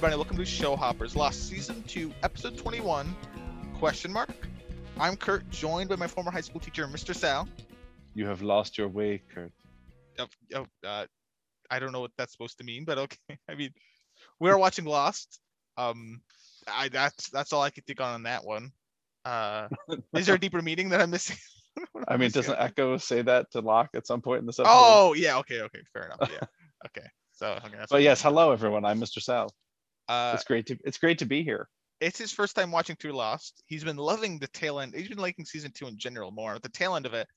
everybody. Welcome to Show Hoppers, Lost Season 2, Episode 21, question mark. I'm Kurt, joined by my former high school teacher, Mr. Sal. You have lost your way, Kurt. Oh, oh, uh, I don't know what that's supposed to mean, but okay. I mean, we're watching Lost. Um, I that's that's all I could think on on that one. Uh, is there a deeper meaning that I'm missing? I mean, doesn't Eko say that to Locke at some point in this episode? Oh yeah, okay, okay, fair enough. Yeah, okay. So okay, but yes, hello everyone. I'm Mr. Sal. Uh, It's great to it's great to be here. it's his first time watching through Lost. He's been loving the tail end. He's been liking season two in general more. The tail end of it,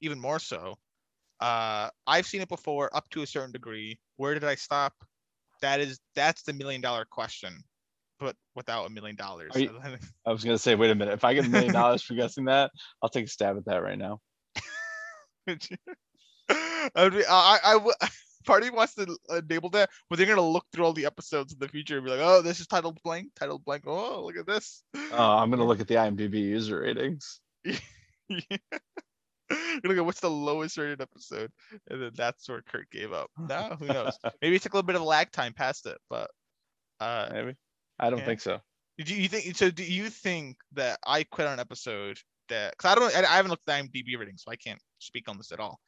even more so. Uh, I've seen it before up to a certain degree. Where did I stop? That is that's the million dollar question, but without a million dollars. You- I was gonna say, wait a minute. If I get a million dollars for guessing that, I'll take a stab at that right now. I would be, I, I, part of me wants to enable that, but they're gonna look through all the episodes in the future and be like, oh, this is titled blank, titled blank. Oh, look at this. Oh, I'm gonna look at the IMDb user ratings. You're looking at what's the lowest rated episode, and then that's where Kurt gave up. No, who knows? Maybe it took a little bit of lag time past it, but uh, Maybe. I don't Yeah. think so. do you think so? Do you think that I quit on an episode that? Because I don't, I, I haven't looked at IMDb ratings, so I can't speak on this at all.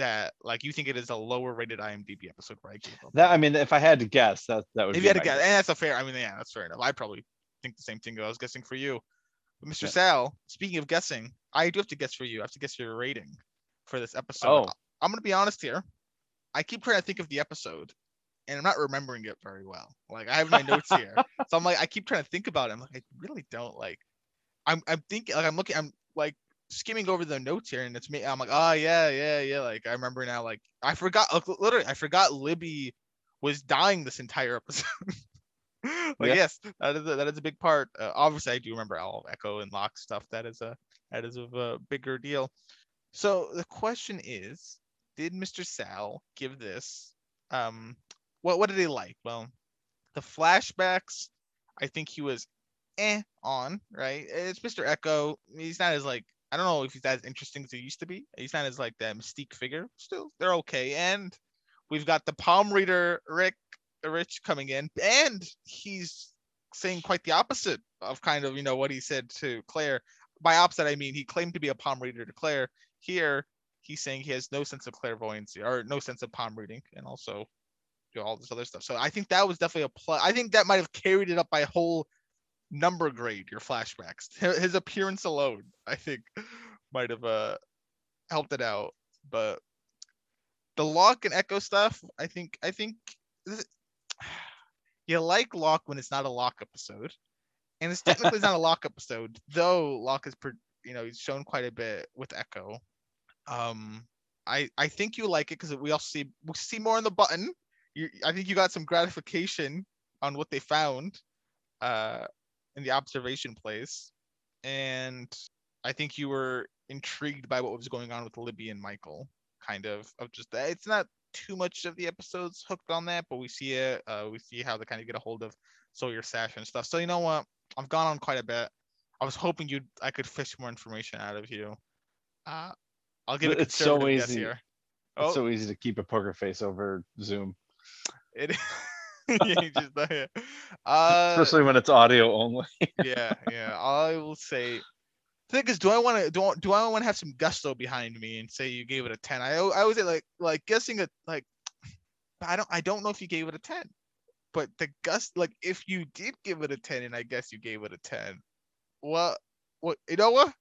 That like you think it is a lower rated IMDb episode right? I? That I mean, if I had to guess, that that would If be you had to my guess, and that's a fair. I mean, yeah, that's fair enough. I probably think the same thing. I was guessing for you, but Mr. Yeah. Sal. Speaking of guessing, I do have to guess for you. I have to guess your rating for this episode. Oh. I'm gonna be honest here. I keep trying to think of the episode, and I'm not remembering it very well. Like I have my notes here, so I'm like, I keep trying to think about it. I'm like, I really don't like. I'm I'm thinking like I'm looking. I'm like skimming over the notes here, and it's me. I'm like, oh yeah, yeah, yeah. Like I remember now. Like I forgot. Literally, I forgot Libby was dying this entire episode. like Yeah. yes, that is a, that is a big part. Uh, obviously, I do remember all of Eko and Locke stuff. That is a that is of a bigger deal. So the question is, did Mr. Sal give this? Um, what what did he like? Well, the flashbacks. I think he was eh on right. It's Mr. Eko. He's not as like I don't know if he's as interesting as he used to be. He's not as like that mystique figure. Still, they're okay. And we've got the palm reader Rick Rich coming in, and he's saying quite the opposite of kind of you know what he said to Claire. By opposite, I mean he claimed to be a palm reader to Claire. Here, he's saying he has no sense of clairvoyancy or no sense of palm reading, and also you know, all this other stuff. So I think that was definitely a plus. I think that might have carried it up by a whole number grade. Your flashbacks, his appearance alone, I think, might have uh helped it out. But the Locke and Eko stuff, I think, I think this- you like Locke when it's not a Locke episode, and it's technically not a Locke episode, though Locke is, you know, he's shown quite a bit with Eko. Um, I I think you like it because we also see we see more on the button. You, I think you got some gratification on what they found, uh, in the observation place, and I think you were intrigued by what was going on with Libby and Michael. Kind of of just that. It's not too much of the episodes hooked on that, but we see it. Uh, we see how they kind of get a hold of Sawyer Sash and stuff. So you know what? I've gone on quite a bit. I was hoping you I could fish more information out of you. Uh, I'll give a It's so easy. here. It's Oh, so easy to keep a poker face over Zoom, it. just, yeah. Uh, especially when it's audio only. yeah, yeah. I will say. The thing is, do I want to do, I- do I want to have some gusto behind me and say you gave it a ten? I I always say like like guessing it like I don't I don't know if you gave it a ten, but the gust like if you did give it a ten and I guess you gave it a ten, what what you know what?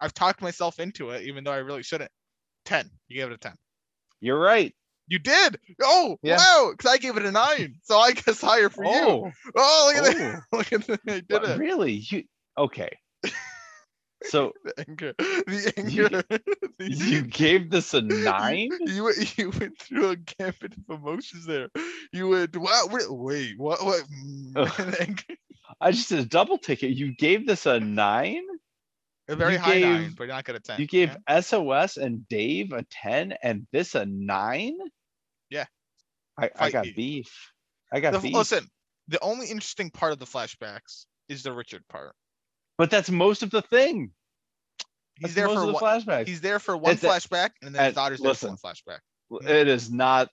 I've talked myself into it even though I really shouldn't. Ten. You gave it a ten. You're right. You did. Oh Yeah. wow! Because I gave it a nine, so I guess higher for you. Oh, Oh look at that! oh. Look at that! I did what, it. really? You okay? So the anger, the You- anger. the- you gave this a nine? You went, you went through a gambit of emotions there. You went, wow, wait, wait what, what? I just did a double ticket. You gave this a nine? a very You high nine, gave- but not gonna ten. You gave yeah? SOS and Dave a 10 and this a nine? I, I got me. beef. I got The- beef. listen, the only interesting part of the flashbacks is the Richard part. But that's most of the thing. He's That's there most for of the one. flashbacks. He's there for one It's flashback, and then his daughter's there for one flashback. It is not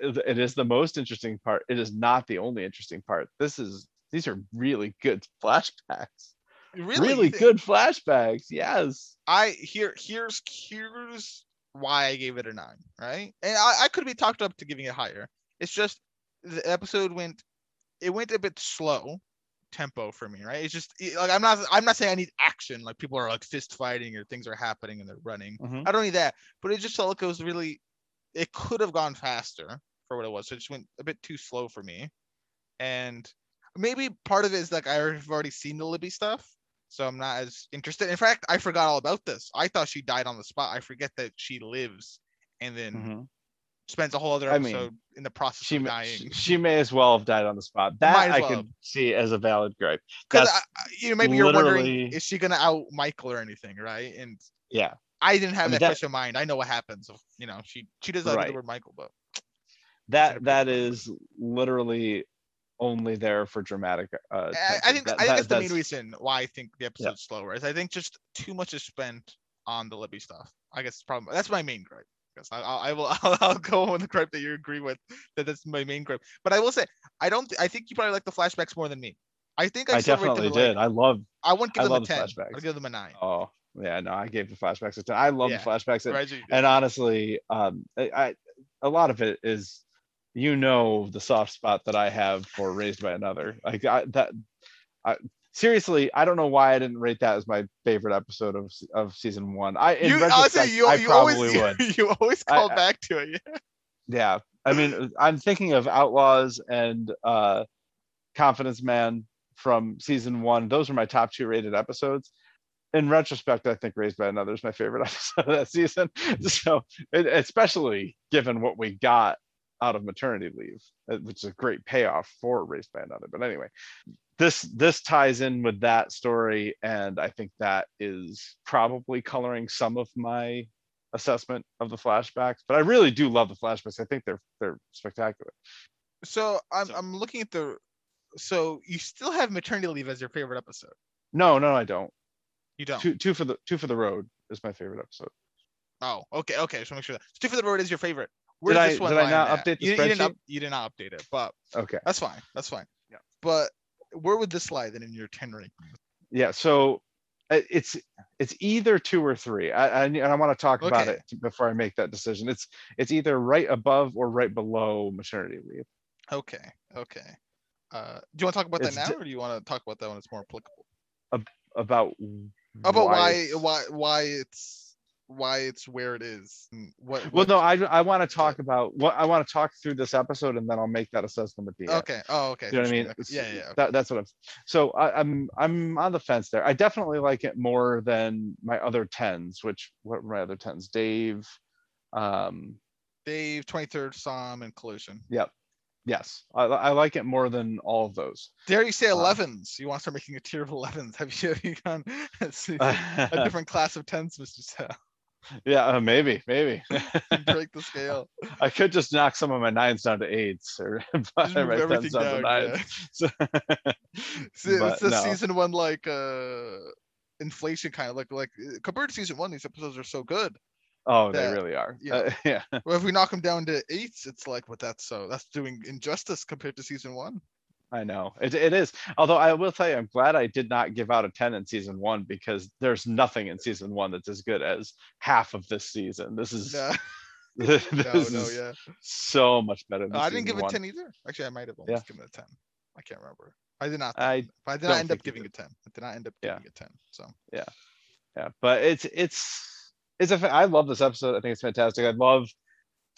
it is the most interesting part. It is not the only interesting part. This is these are really good flashbacks. Really, Really, thi- good flashbacks. Yes. I here here's here's why I gave it a nine, right? And I, I could be talked up to giving it higher. It's just the episode went it went a bit slow tempo for me, right? It's just like I'm not I'm not saying I need action, like people are like fist fighting or things are happening and they're running. Mhm. I don't need that, but it just felt like it was really it could have gone faster for what it was. So it just went a bit too slow for me. And maybe part of it is like I've already seen the Libby stuff, so I'm not as interested. In fact, I forgot all about this. I thought she died on the spot. I forget that she lives and then Mhm. Spends a whole other I mean, episode in the process She, of may- dying. she she may as well have died on the spot. That as I can see as a valid gripe. Because you know, maybe you're wondering, is she gonna out Michael or anything, right? And yeah. I didn't have I mean, that, that- question in mind. I know what happens. If, you know, she she does with Right. the word Michael, but That that is literally only there for dramatic. Uh, I, I think That- I think that- that's the main reason why I think the episode's slower. Is I think just too much is spent on the Libby stuff. I guess probably that's my main gripe. Yes, I, I I will I'll, I'll go on the gripe that you agree with that that's my main gripe. But I will say I don't I think you probably like the flashbacks more than me. I think I, I still rate them definitely like- did. I love. I wouldn't give I them a ten. flashbacks. I'd give them a nine. Oh yeah, no, I gave the flashbacks a ten. I love Yeah. the flashbacks, and, Right, and honestly, um, I, I a lot of it is, you know, the soft spot that I have for Raised by Another. Like I, that, I seriously, I don't know why I didn't rate that as my favorite episode of of season one. I in you retrospect, you, I you probably always would. you always call I- back to it. Yeah. Yeah, I mean, I'm thinking of Outlaws and uh, Confidence Man from season one. Those are my top two rated episodes. In retrospect, I think Raised by Another is my favorite episode of that season. So, it, especially given what we got out of maternity leave, uh, which is a great payoff for Raised by Another. But anyway, this this ties in with that story, and I think that is probably coloring some of my assessment of the flashbacks. But I really do love the flashbacks. I think they're they're spectacular. So I'm So- I'm looking at the so you still have maternity leave as your favorite episode. No, no, I don't. You don't. Two two for the two for the road is my favorite episode. Oh, okay, okay. Just make sure that two for the road is your favorite. Where Did does I- this one did I not at? update the you, you didn't up, you did not update it, but Okay. that's fine. That's fine. Yeah. But where would this lie then in your ten ranking? Yeah. So uh, it's it's either two or three. I I, and I want to talk about it before I make that decision. It's it's either right above or right below maternity leave. Okay, okay. Uh, do you want to talk about that now, or do you want to talk about that when it's more applicable? About About why it's- why why it's why it's where it is. and What? Well, no, I I want to talk about what I want to talk through this episode, and then I'll make that assessment at the end. Okay. Oh, okay. You know what I mean? okay. Yeah, yeah. yeah. That, that's what I'm. So I, I'm I'm on the fence there. I definitely like it more than my other tens. Which what were my other tens? Dave. Um. Dave, twenty third Psalm, and Collision. Yes, I, I like it more than all of those. Dare you say Uh, 11s? You want to start making a tier of 11s? Have you, have you gone a different class of 10s, Mr. Sal? Yeah, uh, maybe, maybe. Break the scale. I could just knock some of my nines down to eights, or everything tens down to down. nines. Yeah. So- See, it's the no. season one like uh inflation kind of like like uh, compared to season one, these episodes are so good. oh, they really are. yeah. Uh, yeah. Well, if we knock them down to eights, it's like, but that's so that's doing injustice compared to season one. I know it, it is. Although I will tell you, I'm glad I did not give out a 10 in season one because there's nothing in season one that's as good as half of this season. This is No, this no, no, is yeah. so much better than I didn't give it 10 either. Actually, I might have Yeah. almost given it a 10. I can't remember. I did not. I but I did don't end up giving it 10. I did not end up Yeah. giving it 10. So yeah Yeah. but it's it's it's a, I love this episode i think it's fantastic i love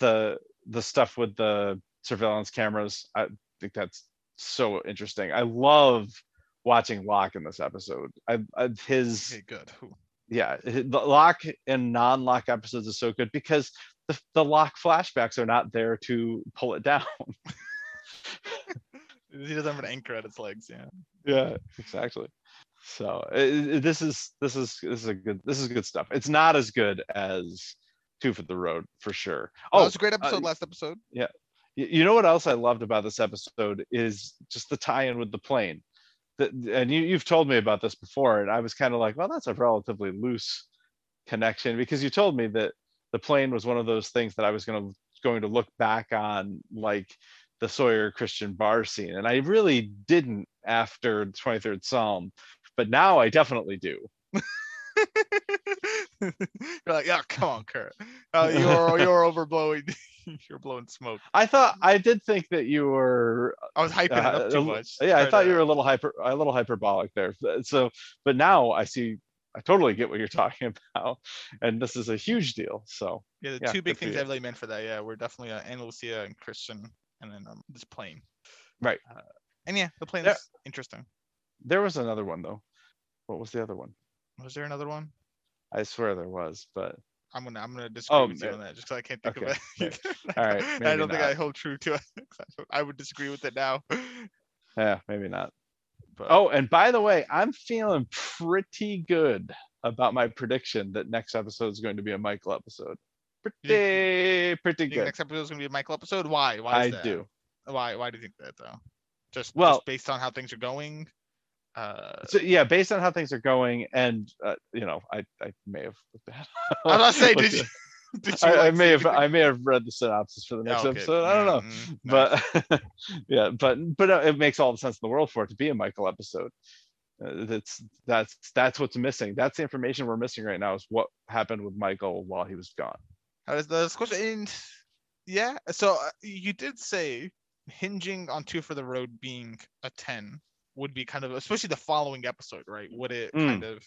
the the stuff with the surveillance cameras i think that's so interesting i love watching Locke in this episode i, I his okay, good. Yeah the Locke in non-Locke episodes is so good because the, the Locke flashbacks are not there to pull it down He doesn't have an anchor at its legs. Yeah. yeah exactly so i- i- this is this is this is a good this is good stuff it's not as good as two for the road for sure Oh, it was a great uh, episode. last episode. Y- you know what else i loved about this episode is just the tie-in with the plane that and you, you've told me about this before and i was kind of like well that's a relatively loose connection because you told me that the plane was one of those things that i was going to going to look back on like the Sawyer Christian bar scene, and I really didn't after 23rd Psalm, but now I definitely do. You're like, yeah, come on, Kurt. Uh, you're you're overblowing. you're blowing smoke. I thought I did think that you were I was hyping it uh, up too a- much. yeah, I thought to- you were a little hyper a little hyperbolic there. So but now I see I totally get what you're talking about. And this is a huge deal. So Yeah, the yeah, two big things. I really meant for that. Yeah, we're definitely uh, Ana Lucia and Christian, and then um, this plane. Right. Uh, and yeah, the plane is interesting. there was another one though. What was the other one? Was there another one? I swear there was, but I'm gonna I'm gonna disagree Oh, with you ma- on that just because I can't think okay, of it. All right, I don't think I hold true to it. I would disagree with it now. yeah, maybe not. But Oh, and by the way, I'm feeling pretty good about my prediction that next episode is going to be a Michael episode. Pretty, pretty good. next episode is gonna be a Michael episode. Why? Why is I that? do. Why? Why do you think that though? Just Well- just based on how things are going. Uh, So yeah, based on how things are going, and uh, you know, I I may have looked at. I'm not saying did you. Did you I, I may have? I may have read the synopsis for the next Oh, okay. episode. I don't know, Mm, nice. but yeah, but but uh, it makes all the sense in the world for it to be a Michael episode. Uh, that's that's that's what's missing. That's the information we're missing right now is what happened with Michael while he was gone. How does the question? And yeah, so uh, you did say hinging on two for the road being a ten would be kind of, especially the following episode, right? Would it Mm. kind of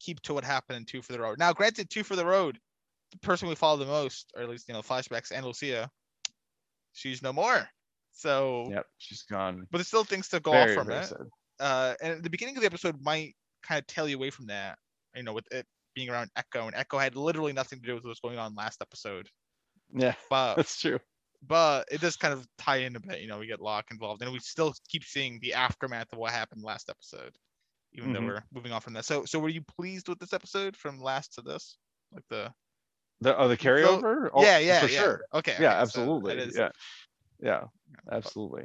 keep to what happened in two for the road? Now, granted, two for the road, the person we follow the most, or at least you know, flashbacks, and Lucia, she's no more. So, Yep, she's gone. but there's still things to go Very, off from it. sad. uh, and the beginning of the episode might kind of tell you away from that, you know, with it being around Eko, and Eko had literally nothing to do with what was going on last episode. Yeah, But that's true. But it does kind of tie in a bit, you know, we get Locke involved, and we still keep seeing the aftermath of what happened last episode, even Mhm. though we're moving on from that. So so were you pleased with this episode from last to this? Like the The oh, the carryover? Oh, yeah yeah for yeah. sure. Okay. yeah, okay, so absolutely. yeah, yeah, absolutely.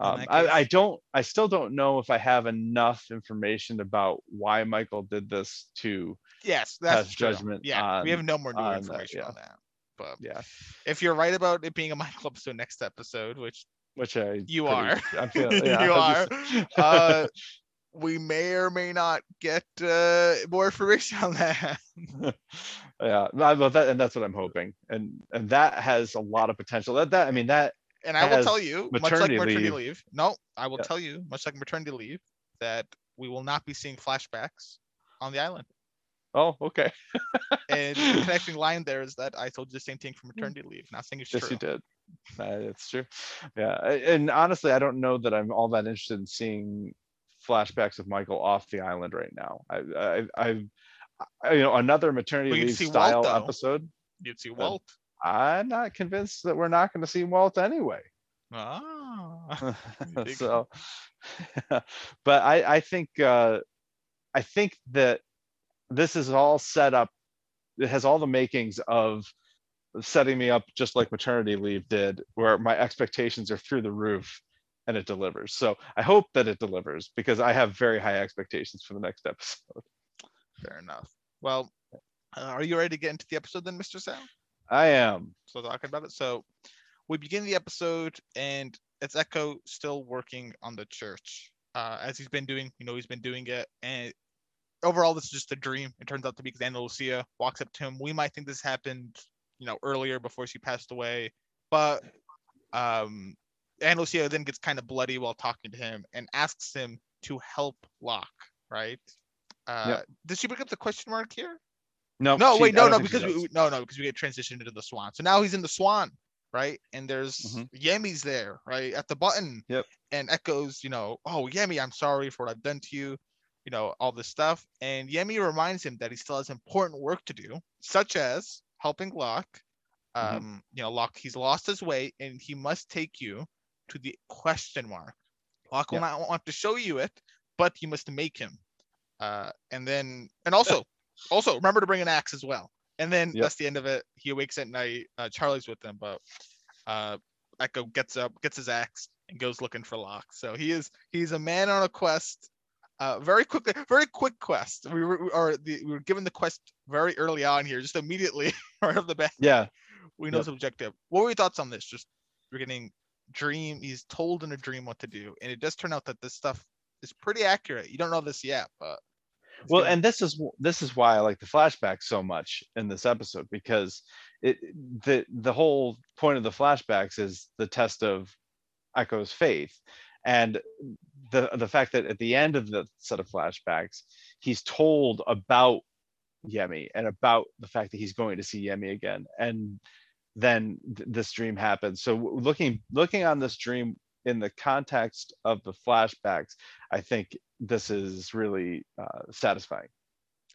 Um, I, I don't. I still don't know if I have enough information about why Michael did this to. Yes, that's judgment Yeah, we have no more new on that, information yeah. on that. But Yeah, if you're right about it being a Michael episode next episode, which which I. You pretty- are. I'm feeling, yeah, You I'm just- uh, we may or may not get uh, more information on that. yeah, but that and that's what I'm hoping, and and that has a lot of potential. That that I mean that And I will tell you, much like maternity maternity leave- leave. No, I will Yeah. tell you, much like maternity leave, that we will not be seeing flashbacks on the island. Oh okay And the connecting line there is that I told you the same thing for maternity leave. Not saying it's yes true. you did it's true yeah and honestly i don't know that i'm all that interested in seeing flashbacks of michael off the island right now i i i, you know another maternity Well, leave see Walt, style episode You'd see Walt. i'm not convinced that we're not going to see walt anyway Ah. so but i i think uh i think that this is all set up it has all the makings of setting me up just like maternity leave did where my expectations are through the roof and it delivers so i hope that it delivers because i have very high expectations for the next episode Fair enough. Well, uh, are you ready to get into the episode then, Mr. Sam? i am so talking about it. So we begin the episode and it's Echo still working on the church. Uh, as he's been doing, you know, he's been doing it. And overall, this is just a dream. It turns out to be because Ana Lucia walks up to him. We might think this happened, you know, earlier before she passed away. But um Ana Lucia then gets kind of bloody while talking to him and asks him to help Locke, right? Uh Yep. did she bring up the question mark here? no No, she- wait, no, no, because we, no, no, because we get transitioned into the Swan. So now he's in the Swan, right? And there's Mhm. Yemi's there, right, at the button. Yep. And Eko's, you know, oh Yemi, I'm sorry for what I've done to you, you know, all this stuff. And Yemi reminds him that he still has important work to do, such as helping Locke. Mhm. Um, you know, Locke, he's lost his way, and he must take you to the question mark. Locke will not want to show you it, but you must make him. Uh, and then, and also, also remember to bring an axe as well. And then Yep. that's the end of it. He awakes at night. Uh, Charlie's with them, but uh, Eko gets up, gets his axe, and goes looking for Locke. So he is he's a man on a quest. Uh, very quickly, very quick quest. We were or the, we were given the quest very early on here, just immediately right off the bat. yeah We know Yep. objective. What were your thoughts on this? Just we're getting dream. He's told in a dream what to do, and it does turn out that this stuff is pretty accurate. You don't know this yet, but well gonna- and this is this is why i like the flashback so much in this episode because it the the whole point of the flashbacks is the test of eko's faith and the the fact that at the end of the set of flashbacks he's told about yemi and about the fact that he's going to see yemi again and then th- this dream happens so looking looking on this dream in the context of the flashbacks i think this is really uh, satisfying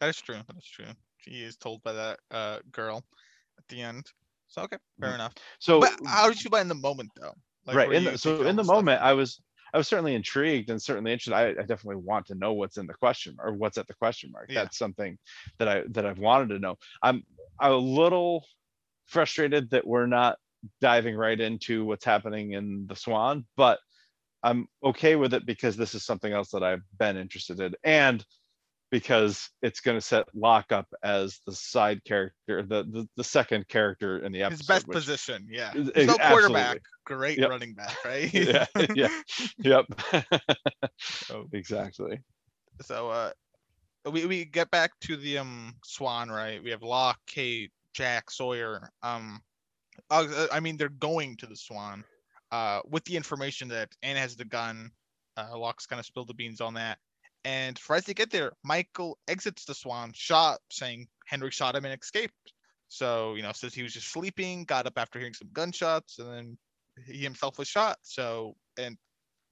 that is true. That is true. He is told by that uh girl at the end. So okay, fair Mhm. enough. so but how did you buy in the moment though? Like, right in the, so in the moment i was i was certainly intrigued and certainly interested. I, I definitely want to know what's in the question or what's at the question mark. Yeah. that's something that i that i've wanted to know. I'm a little frustrated that we're not diving right into what's happening in the swan but i'm okay with it because this is something else that i've been interested in. And because it's going to set Locke up as the side character, the the, the second character in the episode. his best which- position. Yeah, He's no absolutely. quarterback, great Yep. running back, right? Yeah, yeah. Yep. Oh. exactly. so uh we, we get back to the um swan right we have locke kate jack sawyer um uh, i mean they're going to the swan uh with the information that ana has the gun uh locke's kind of spilled the beans on that and for as they get there michael exits the swan shot saying henry shot him and escaped so you know says he was just sleeping got up after hearing some gunshots and then he himself was shot so and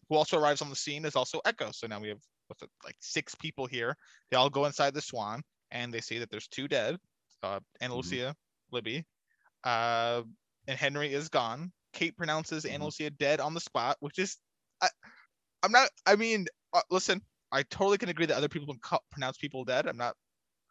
who also arrives on the scene is also eko so now we have what's it, like six people here. They all go inside the Swan and they see that there's two dead, uh, Ana Mhm. Lucia, Libby, uh, and Henry is gone. Kate pronounces Ana Mhm. Lucia dead on the spot, which is, I, I'm not. I mean, uh, listen, I totally can agree that other people can pronounce people dead. I'm not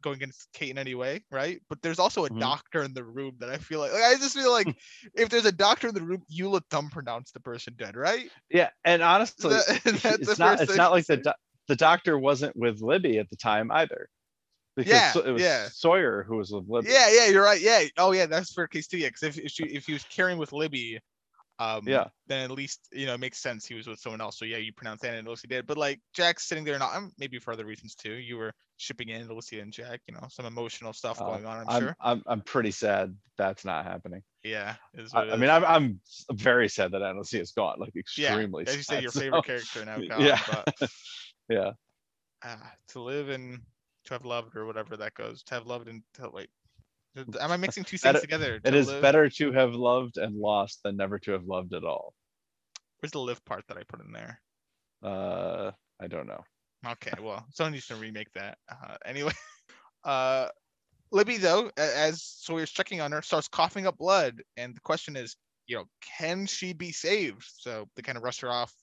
going against Kate in any way, right? But there's also a Mhm. doctor in the room that I feel like, like I just feel like if there's a doctor in the room, you let them pronounce the person dead, right? Yeah, and honestly, That- it's not. It's not like the do- the doctor wasn't with Libby at the time either, because Yeah, it was yeah. Sawyer who was with Libby. Yeah, yeah, you're right. Yeah. Oh, yeah, that's for case too. Yeah, because if if, she, if he was carrying with Libby, um, Yeah. then at least you know it makes sense he was with someone else. So yeah, you pronounce that and Lucy did. But like Jack's sitting there, not um, maybe for other reasons too. You were shipping in Lucy and Jack. You know, some emotional stuff Uh, going on. I'm, I'm, sure. I'm I'm pretty sad that's not happening. Yeah. is I, I mean. I'm I'm very sad that Ana Lucia is gone. Like extremely. yeah. As you said, your so- favorite character now. Gone, Yeah. But yeah. ah, to live and to have loved or whatever that goes. To have loved and to wait. Am I mixing two things together? It is live- better to have loved and lost than never to have loved at all. Where's the live part that I put in there? Uh, I don't know. Okay, well, someone needs to remake that. Uh, anyway, uh, Libby though, as Sawyer's checking on her, starts coughing up blood, and the question is, you know, can she be saved? So they kind of rush her off,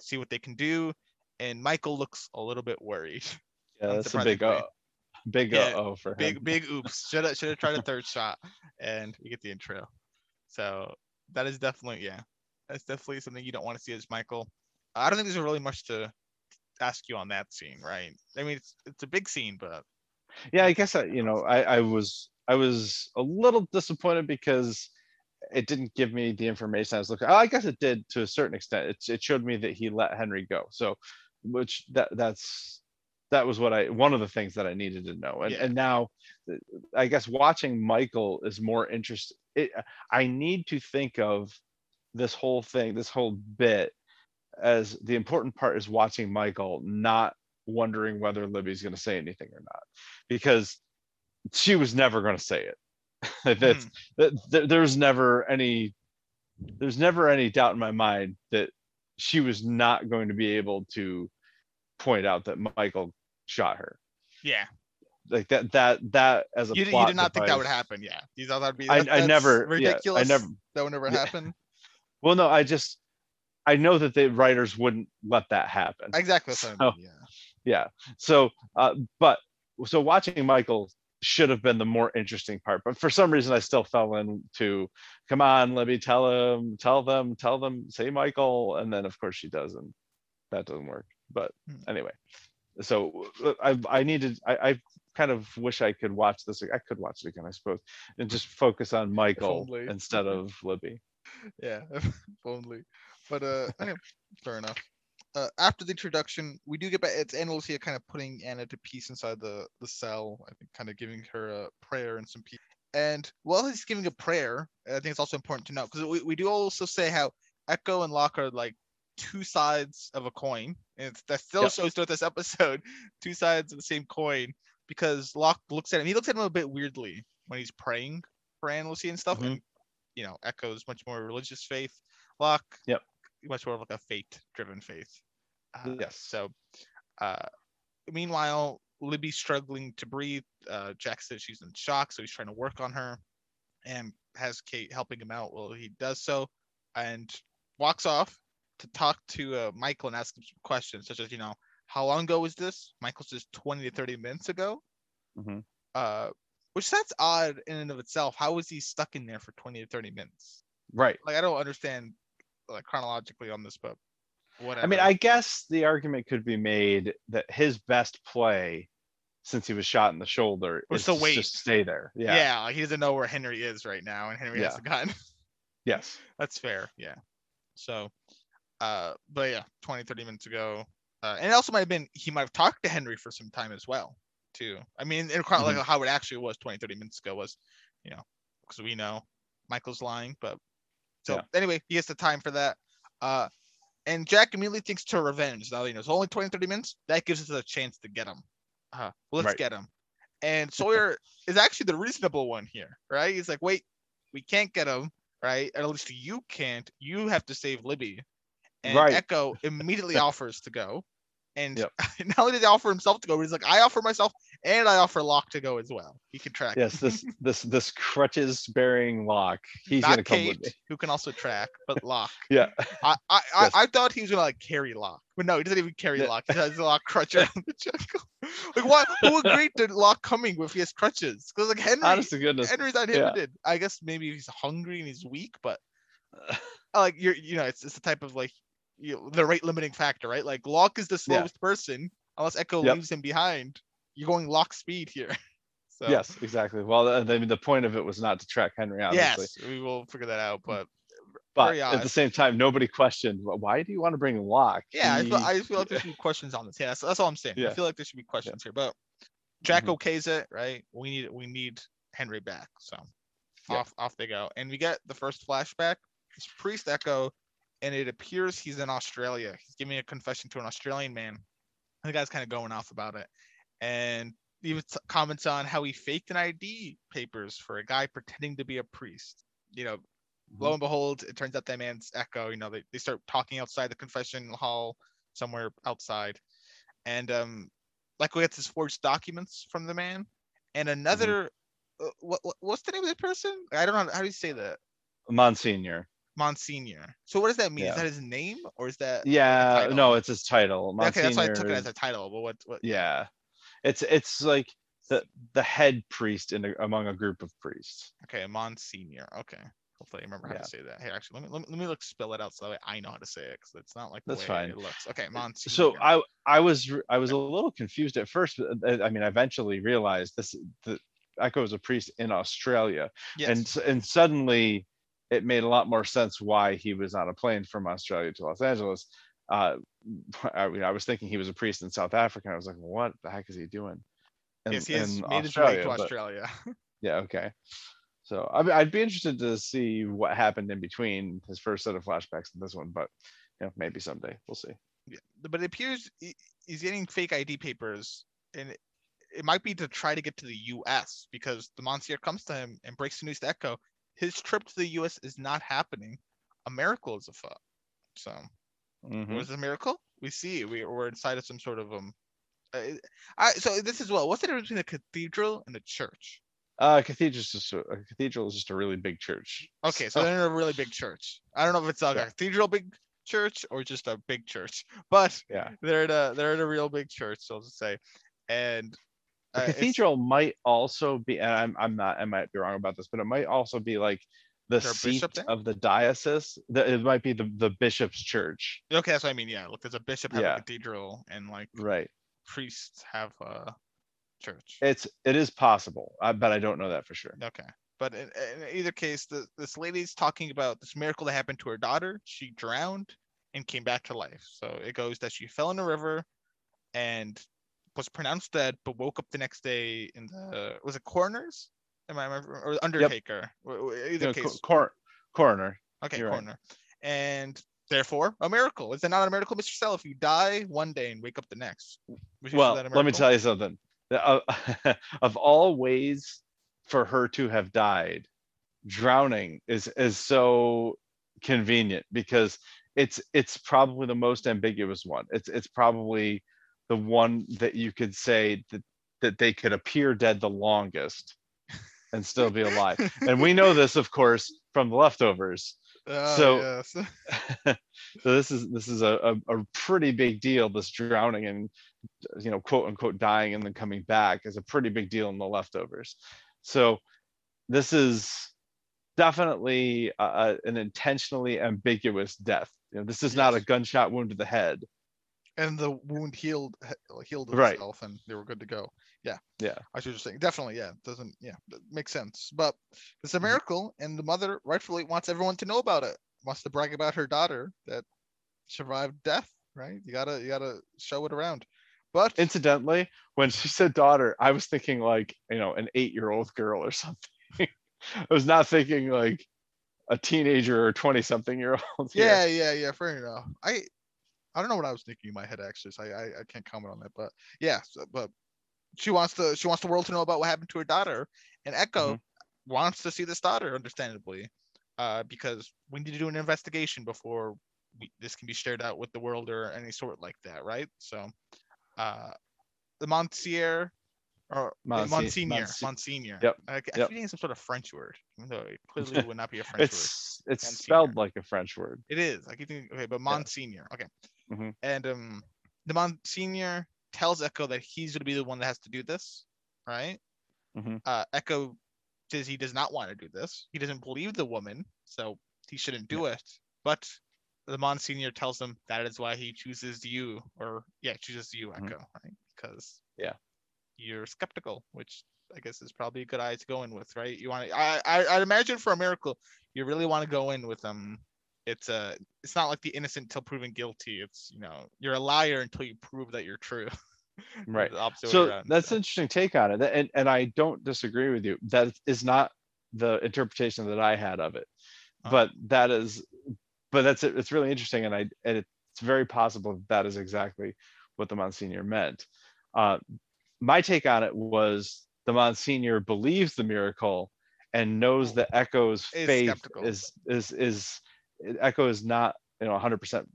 to see what they can do, and Michael looks a little bit worried. Yeah, that's a big Unsurprisingly. Uh, big Yeah, uh oh for him. Big, big oops. Should have, should have tried a third shot, and we get the intro. So that is definitely, yeah, that's definitely something you don't want to see as Michael. I don't think there's really much to ask you on that scene, right? I mean, it's it's a big scene, but yeah i guess i you know I, I was i was a little disappointed because it didn't give me the information i was looking i guess it did to a certain extent it, it showed me that he let henry go so which that that's that was what i one of the things that i needed to know. And Yeah. and now uh, i guess watching michael is more interesting it, i need to think of this whole thing this whole bit as the important part is watching michael not wondering whether libby's going to say anything or not because she was never going to say it. That's hmm, that, th- there's never any there's never any doubt in my mind that she was not going to be able to point out that michael shot her yeah, like that that that as a you, d- you did not think that would happen. Yeah, you thought that'd be. I- that- I that's never- yeah, I never- That would never Yeah. happen. well no i just i know that the writers wouldn't let that happen Exactly. What I mean, yeah. yeah so uh but so watching michael should have been the more interesting part but for some reason i still fell into come on let me tell him tell them tell them say michael and then of course she doesn't. that doesn't work but Hmm. anyway so i i needed i i kind of wish I could watch this. I could watch it again, I suppose, and just focus on Michael instead of Libby. Yeah, only. But uh, eh, fair enough. Uh, after the introduction, we do get back. It's Ana Lucia kind of putting Ana to peace inside the the cell. I think kind of giving her a prayer and some peace. And while he's giving a prayer, I think it's also important to note because we, we do also say how Eko and Locke are like two sides of a coin, and it's, that still Yep. shows throughout this episode two sides of the same coin because Locke looks at him. He looks at him a bit weirdly when he's praying for Lucia and stuff. Mhm. And you know, Eko's much more religious faith. Locke, Yep. much more of like a fate-driven faith. Uh, Yes. So, uh, meanwhile, Libby's struggling to breathe. Uh, Jack says she's in shock, so he's trying to work on her, and has Kate helping him out while he does so, and walks off to talk to uh, Michael and ask him some questions, such as, you know, how long ago was this? Michael says 20 to 30 minutes ago. Mhm. Uh, which that's odd in and of itself. How was he stuck in there for 20 to 30 minutes? Right. Like, I don't understand like chronologically on this, but whatever. I mean, I guess the argument could be made that his best play since he was shot in the shoulder Was is to wait. just stay there. Yeah. yeah. like, he doesn't know where Henry is right now, and Henry has a gun. Yes. That's fair. Yeah. So, uh, but yeah, 20, 30 minutes ago. Uh, and it also might have been, he might have talked to Henry for some time as well, too. I mean, in of like how it actually was 20, 30 minutes ago was, you know, because we know Michael's lying, but so Yeah. anyway, he has the time for that. Uh, and Jack immediately thinks to revenge. Now, you know, it's only 20, 30 minutes. That gives us a chance to get him. Uh, well, let's Right. get him. And Sawyer is actually the reasonable one here, right? He's like, wait, we can't get him, right? At least you can't. You have to save Libby. And Right. Eko immediately offers to go. And Yep. not only did he offer himself to go, but he's like, I offer myself and I offer Locke to go as well. He can track. Yes. This this this crutches bearing Locke. He's Not gonna come Kate, with me. who can also track, but Locke. Yeah. I I, I, Yes. I thought he was gonna like carry Locke, but no, he doesn't even carry Yeah. Locke. He has a Locke crutch around the jungle. Like, what? Who agreed to Locke coming if he has crutches? Because like Henry, Honest to goodness. Henry's not yeah. I guess maybe he's hungry and he's weak, but uh, like you're, you know, it's it's the type of like you know, the rate limiting factor, right? Like Locke is the Yeah. slowest person, unless Eko Yep. leaves him behind. You're going Locke speed here. So Yes, exactly. Well, uh, the, the point of it was not to track Henry, obviously. yes, we will figure that out. But but at the same time, nobody questioned why do you want to bring Locke? yeah, I feel, He- I feel like there should be questions on this. Yeah, that's, that's all I'm saying. Yeah. I feel like there should be questions here. But Jack Mhm. okays it, right? We need we need Henry back. So Yeah. off off they go. And we get the first flashback. It's Priest Eko, and it appears he's in Australia. He's giving a confession to an Australian man. And the guy's kind of going off about it. And he even comments on how he faked an ID papers for a guy pretending to be a priest. You know, lo and behold, it turns out that man's Eko. You know, they, they start talking outside the confession hall somewhere outside. And um like we get his forged documents from the man. And another uh, what, what what's the name of the person? I don't know how do you say that? Monsignor. Monsignor. So what does that mean? Yeah. Is that his name or is that Yeah, no, it's his title. okay? That's why I took it as a title. But what what? yeah it's it's like the the head priest in a, among a group of priests Okay, Monsignor. Okay. Hopefully I remember how Yeah. to say that. Hey, actually, let me let me, let me look spell it out so that way I know how to say it because it's not like the That's way fine. it looks. Okay, Monsignor. so i i was I was a little confused at first but uh, i mean i eventually realized this the eko is a priest in australia yes. and and suddenly it made a lot more sense why he was on a plane from australia to los angeles uh i mean i was thinking he was a priest in south africa and i was like what the heck is he doing in, yes, he has in made his way to but- Australia. Yeah, okay. So I, I'd be interested to see what happened in between his first set of flashbacks and this one, but you know, maybe someday we'll see. Yeah, but it appears he's getting fake ID papers, and it, it might be to try to get to the U.S. because the Monsieur comes to him and breaks the news to Eko. His trip to the U.S. is not happening. A miracle is afoot. So, Mhm. what is a miracle? We see we, we're inside of some sort of um. Uh, I so this is well. What's the difference between a cathedral and a church? Uh, cathedral is just a, a cathedral is just a really big church. Okay, so they're in a really big church. I don't know if it's like Yeah. a cathedral big church or just a big church, but yeah, they're in a they're in a real big church, so to say. And the uh, it's- cathedral might also be, and I'm I'm not, I might be wrong about this, but it might also be like the there a seat bishop there? of the diocese. The, it might be the the bishop's church. okay, that's what I mean. Yeah, look, there's a bishop have Yeah. a cathedral, and like Right. priests have a church. It's it is possible, uh, but I don't know that for sure. Okay. But in, in either case, the, this lady's talking about this miracle that happened to her daughter. She drowned and came back to life. So it goes that she fell in a river and was pronounced dead, but woke up the next day in the was it coroners? Am I remember or Undertaker? W- Either know, case, co- cor- coroner. okay, you're right. coroner. And therefore, a miracle. Is it not a miracle, Mr. Sell, if you die one day and wake up the next? Would you consider Well, let me tell you something. Uh, of all ways for her to have died, drowning is is so convenient because it's it's probably the most ambiguous one. It's it's probably the one that you could say that that they could appear dead the longest and still be alive. and we know this, of course, from the leftovers. Oh, so- yes. so this is this is a, a, a pretty big deal this drowning and you know quote unquote dying and then coming back is a pretty big deal in the leftovers so this is definitely a- an intentionally ambiguous death you know this is not a gunshot wound to the head and the wound healed he- healed Right. itself and they were good to go. Yeah. Yeah. I should just saying. Definitely yeah. Doesn't yeah makes sense. But it's Mm-hmm. a miracle and the mother rightfully wants everyone to know about it. Wants to brag about her daughter that survived death right? You gotta you gotta show it around. But incidentally when she said daughter i was thinking like you know an eight year old girl or something. I was not thinking like a teenager or 20 something year old yeah yeah yeah fair enough. I i don't know what i was thinking in my head actually so i i, I can't comment on that but yeah so, but she wants to she wants the world to know about what happened to her daughter and eko Mm-hmm. wants to see this daughter understandably uh because we need to do an investigation before we, this can be shared out with the world or any sort like that right so uh the monsieur or Monse- Monsignor, Monse- Monsignor. Yep, I, I yep. keep some sort of French word, even though it clearly would not be a French word. it's it's Monsignor. spelled like a french word It is. I keep thinking, okay, but Monsignor. Okay. Mhm. And um, the Monsignor tells Eko that he's going to be the one that has to do this, right? Mhm. Uh, Eko says he does not want to do this. He doesn't believe the woman, so he shouldn't do it. But the Monsignor tells him that is why he chooses you, or yeah, chooses you, Mhm. Eko, right? Because Yeah. You're skeptical, which I guess is probably a good eye to go in with, right? You want to, I, I, I'd imagine for a miracle, you really want to go in with them. it's uh it's not like the innocent till proven guilty it's you know you're a liar until you prove that you're true Right. The opposite way so around, that's so. an interesting take on it and and i don't disagree with you that is not the interpretation that i had of it Oh. but that is but that's it it's really interesting and i and it's very possible that, that is exactly what the monsignor meant uh my take on it was the monsignor believes the miracle and knows that eko's Is faith skeptical. is is is eko is not you know 100%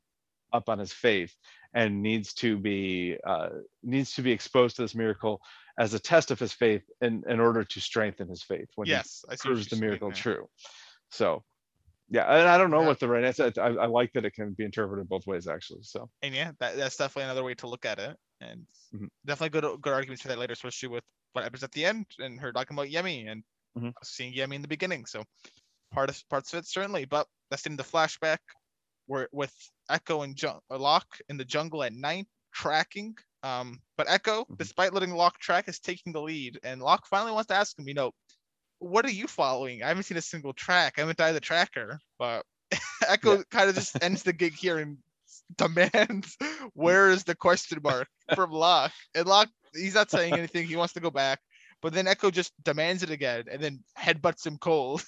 up on his faith and needs to be uh, needs to be exposed to this miracle as a test of his faith in, in order to strengthen his faith when yes he proves the miracle true so yeah and i don't know Yeah. what the right answer I, I like that it can be interpreted both ways actually so and yeah that, that's definitely another way to look at it and Mhm. definitely good good arguments for that later especially with what happens at the end and her talking about yemi and Mhm. seeing yemi in the beginning. So part of parts of it certainly but that's in the flashback where with eko and Jun- uh, locke in the jungle at night tracking um but eko Mhm. despite letting locke track is taking the lead. And locke finally wants to ask him you know what are you following? I haven't seen a single track. I haven't died the tracker. But eko kind of just ends the gig here and demands where is the question mark from Locke? And Locke, he's not saying anything. He wants to go back, but then Eko just demands it again and then headbutts him cold,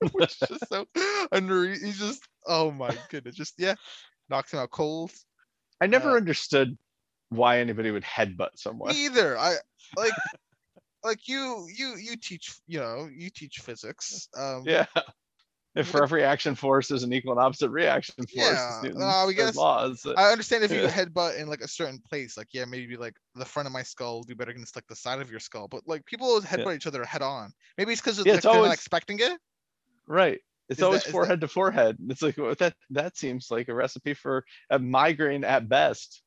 which is just so unreal. He's just, oh my goodness, just yeah, knocks him out cold. i never Uh, understood why anybody would headbutt someone Me either. I like, like you, you, you teach, you know, you teach physics. Um, yeah if for every action force there's an equal and opposite reaction force Yeah, Newton's uh, we guess- laws I understand if you headbutt in like a certain place, like yeah, maybe like the front of my skull will do better against like the side of your skull. But like people always headbutt each other head on. Maybe it's because Yeah, like, it's they're not expecting it. Right. It's Is always that- forehead to forehead. It's like well, that that seems like a recipe for a migraine at best.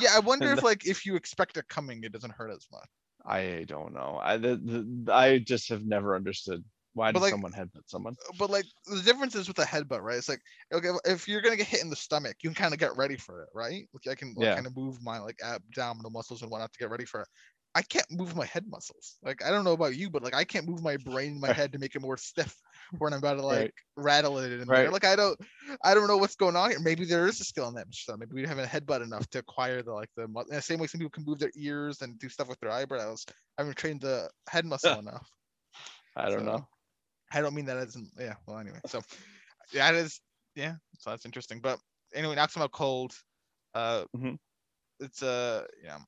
Yeah, I wonder if like if you expect it coming, it doesn't hurt as much. I don't know. I the, the, I just have never understood why But, did like, someone headbutt someone. Uh, but like the difference is with a headbutt, right? It's like okay, if you're gonna get hit in the stomach, you can kind of get ready for it, right? Like I can like, Yeah. kind of move my like abdominal muscles and whatnot to get ready for it. I can't move my head muscles. Like I don't know about you, but like I can't move my brain my head to make it more stiff when I'm about to like Right. rattle it in there. Right. Like I don't I don't know what's going on here. Maybe there is a skill in that. So maybe we haven't headbutt enough to acquire the like the, the same way some people can move their ears and do stuff with their eyebrows. I haven't trained the head muscle enough. I don't So, know. I don't mean that as yeah. Well, anyway, so that is yeah. So that's interesting. But anyway, knocks him out cold. Uh, Mhm. it's uh, yeah,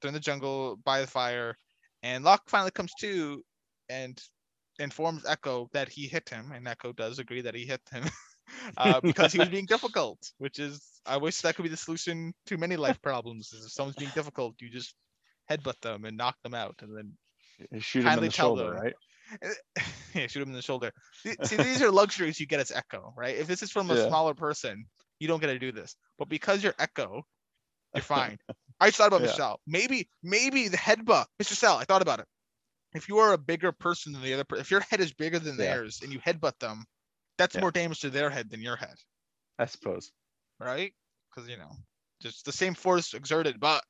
they're in the jungle by the fire, and Locke finally comes to and informs Eko that he hit him, and Eko does agree that he hit him. Uh, because he was being difficult, which is I wish that could be the solution to many life problems. Is if someone's being difficult, you just headbutt them and knock them out, and then Shoot him in the tell shoulder, them. right? yeah, shoot him in the shoulder. See, these are luxuries you get as Eko, right? If this is from a Yeah. smaller person, you don't get to do this. But because you're Eko, you're fine. I just thought about Yeah. Michelle. Maybe, maybe the headbutt, Mr. Sal. I thought about it. If you are a bigger person than the other, per- if your head is bigger than Yeah. theirs and you headbutt them, that's more damage to their head than your head, I suppose. right? Because you know, just the same force exerted, but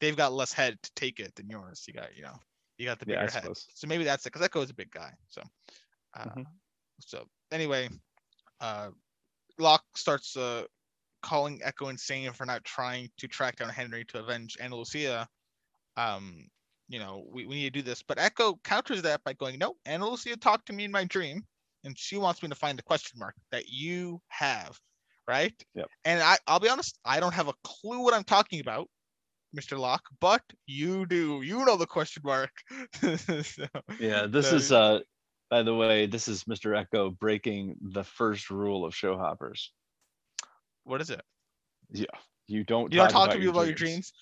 they've got less head to take it than yours. You got, you know, you got the bigger Yeah, head. suppose. So maybe that's it, because Eko is a big guy. So, uh, Mhm. so anyway, uh, Locke starts uh, calling Eko insane for not trying to track down Henry to avenge Ana Lucia. Um, you know, we, we need to do this, but Eko counters that by going, "No, Ana Lucia talked to me in my dream, and she wants me to find the question mark that you have, right?" Yep. And I, I'll be honest, I don't have a clue what I'm talking about. Mr. Locke, but you do. You know the question mark. So- Yeah, this So- is uh by the way, this is Mr. Eko breaking the first rule of show hoppers. what is it? You don't You don't talk to your about your dreams.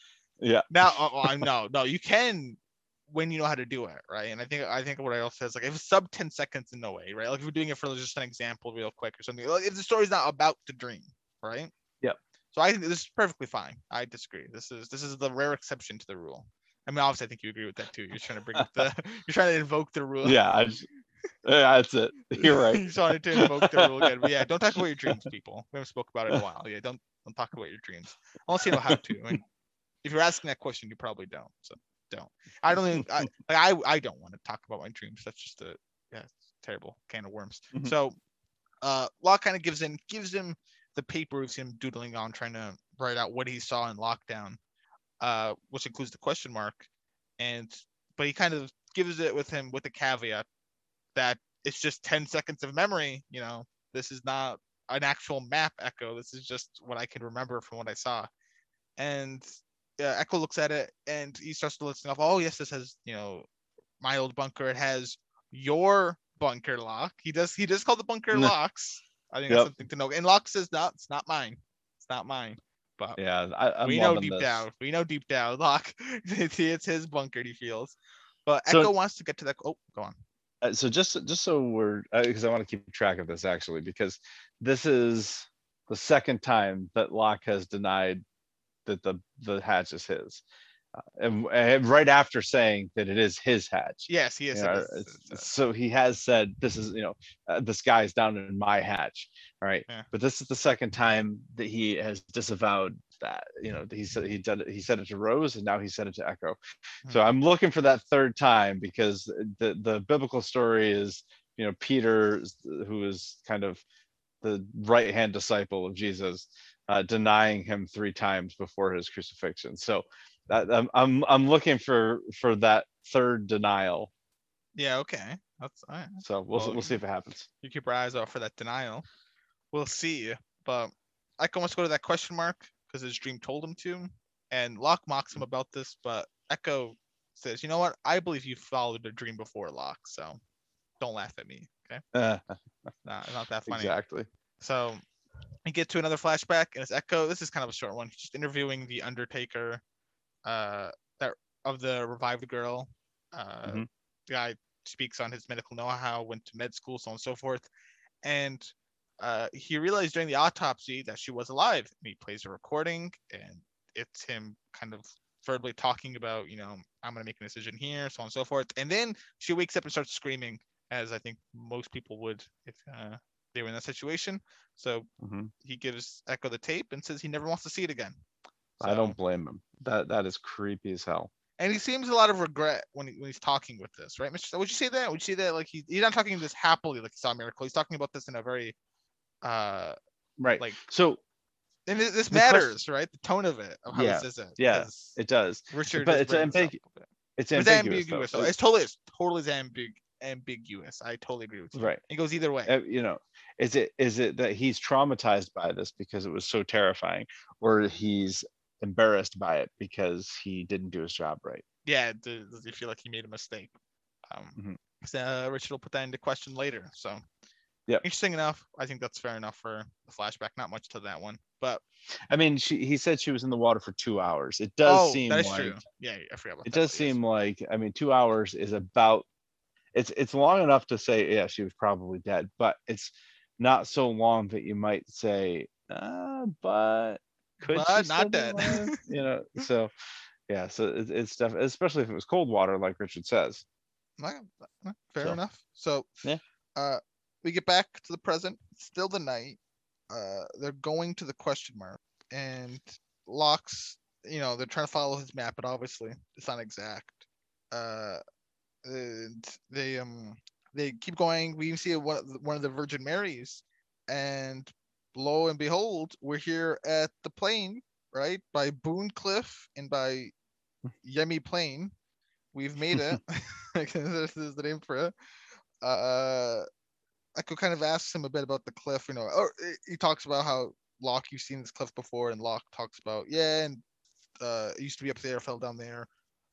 Yeah. Now, oh, I know, no, you can when you know how to do it, right? And I think I think what I also says like if it's sub ten seconds in no way, right? Like if we're doing it for just an example, real quick or something. Like if the story's not about the dream, right? So I think this is perfectly fine. I disagree. This is this is the rare exception to the rule. I mean, obviously, I think you agree with that too. You're trying to bring up the, you're trying to invoke the rule. Yeah, I just, yeah, that's it. You're right. you just wanted to invoke the rule again. But yeah, don't talk about your dreams, people. We haven't spoke about it in a while. Yeah, don't don't talk about your dreams unless you know how to. I mean, if you're asking that question, you probably don't. So don't. I don't even. I, like, I I don't want to talk about my dreams. That's just a yeah, it's terrible can of worms. Mhm. So, uh, Locke kind of gives in gives him the paper of him doodling on, trying to write out what he saw in lockdown, uh, which includes the question mark, and but he kind of gives it with him with the caveat that it's just 10 seconds of memory. You know, this is not an actual map eko. This is just what I can remember from what I saw. And uh, Eko looks at it and he starts to listen off. Oh, yes, this has, you know, my old bunker. It has your bunker Locke. He does, he does call the bunker No. Locke's. I think Yep. that's something to know. And Locke says, no, it's not mine. It's not mine. But Yeah, I, we know deep this. down. We know deep down. Locke, it's, it's his bunker. He feels. But So- Eko wants to get to that. Oh, go on. Uh, so just just so we're because I want to keep track of this actually because this is the second time that Locke has denied that the the hatch is his, uh, and, and right after saying that it is his hatch. Yes, he is. you know, is- it's- it's, so he has said this is you know uh, this guy's down in my hatch all right Yeah. but this is the second time that he has disavowed that you know he said he did it, he said it to rose and now he said it to eko so Mhm. i'm looking for that third time because the the biblical story is you know peter who is kind of the right hand disciple of jesus uh, denying him three times before his crucifixion so I'm, I'm i'm looking for for that third denial Yeah, okay. That's all right. so we'll Well, we'll see if it happens. You keep our eyes out for that denial. We'll see. But Eko wants to go to that question mark because his dream told him to. And Locke mocks him about this, but Eko says, you know what? I believe you followed a dream before, Locke, so don't laugh at me. Okay. Uh, Nah, not that funny. exactly. So we get to another flashback, and it's Eko. This is kind of a short one. He's just interviewing the Undertaker, uh, that of the revived girl. Uh, Mhm. The guy speaks on his medical know-how, went to med school, so on and so forth, and uh, he realized during the autopsy that she was alive. And he plays a recording, and it's him kind of verbally talking about, you know, I'm gonna make a decision here, so on and so forth. And then she wakes up and starts screaming, as I think most people would if uh, they were in that situation. So Mhm. he gives Eko the tape and says he never wants to see it again. I don't blame him. That that is creepy as hell. and he seems a lot of regret when, he, when he's talking with this, right, Mr. Would you say that? Would you say that like he, he's not talking this happily like he saw a miracle? He's talking about this in a very, uh, right. like so and this quest- matters, right? The tone of it, of how Yeah, he says it. yeah, it does. Richard, but it's bringing this up ambig- a bit. It's It's ambiguous. though. though. It's totally, it's totally ambig- ambiguous. I totally agree with you. right. It goes either way. Uh, you know is it is it that he's traumatized by this because it was so terrifying or he's embarrassed by it because he didn't do his job right yeah, does, he feel like he made a mistake? Um, Mhm. so, uh, Richard will put that into question later. So, yeah, interesting enough. I think that's fair enough for the flashback. Not much to that one, but i mean she he said she was in the water for two hours it does oh, seem that is like true. Yeah, I forgot about it does seem like i mean two hours is about it's it's long enough to say yeah she was probably dead but it's not so long that you might say uh, but could But she not dead. you know so yeah so it's, it's stuff especially if it was cold water like richard says fair So, enough. So, yeah. uh, we get back to the present. Still the night. Uh, they're going to the question mark, and locks You know, they're trying to follow his map, but obviously it's not exact. Uh, and they um they keep going. We even see one one of the Virgin Marys, and lo and behold, we're here at the plane, right by Boone Cliff and by Yemi Plain. We've made it. this is the name for it. Uh, Eko kind of ask him a bit about the cliff, you know, or eh, he talks about how Locke, you've seen this cliff before, and Locke talks about, yeah, and uh, it used to be up there, fell down there.